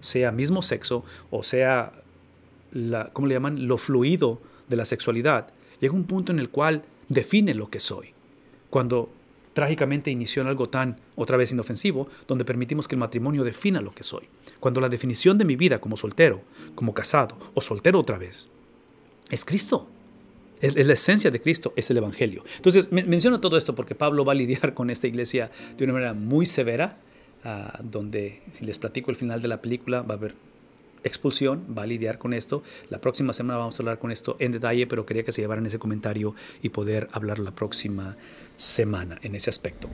sea mismo sexo o sea, la, ¿cómo le llaman? Lo fluido de la sexualidad, llega un punto en el cual define lo que soy. Cuando trágicamente inició en algo tan, otra vez inofensivo, donde permitimos que el matrimonio defina lo que soy. Cuando la definición de mi vida como soltero, como casado o soltero otra vez, es Cristo. Es, la esencia de Cristo, es el Evangelio. Entonces, menciono todo esto porque Pablo va a lidiar con esta iglesia de una manera muy severa, donde si les platico el final de la película va a haber expulsión, va a lidiar con esto. La próxima semana vamos a hablar con esto en detalle, pero quería que se llevaran ese comentario y poder hablar la próxima semana en ese aspecto.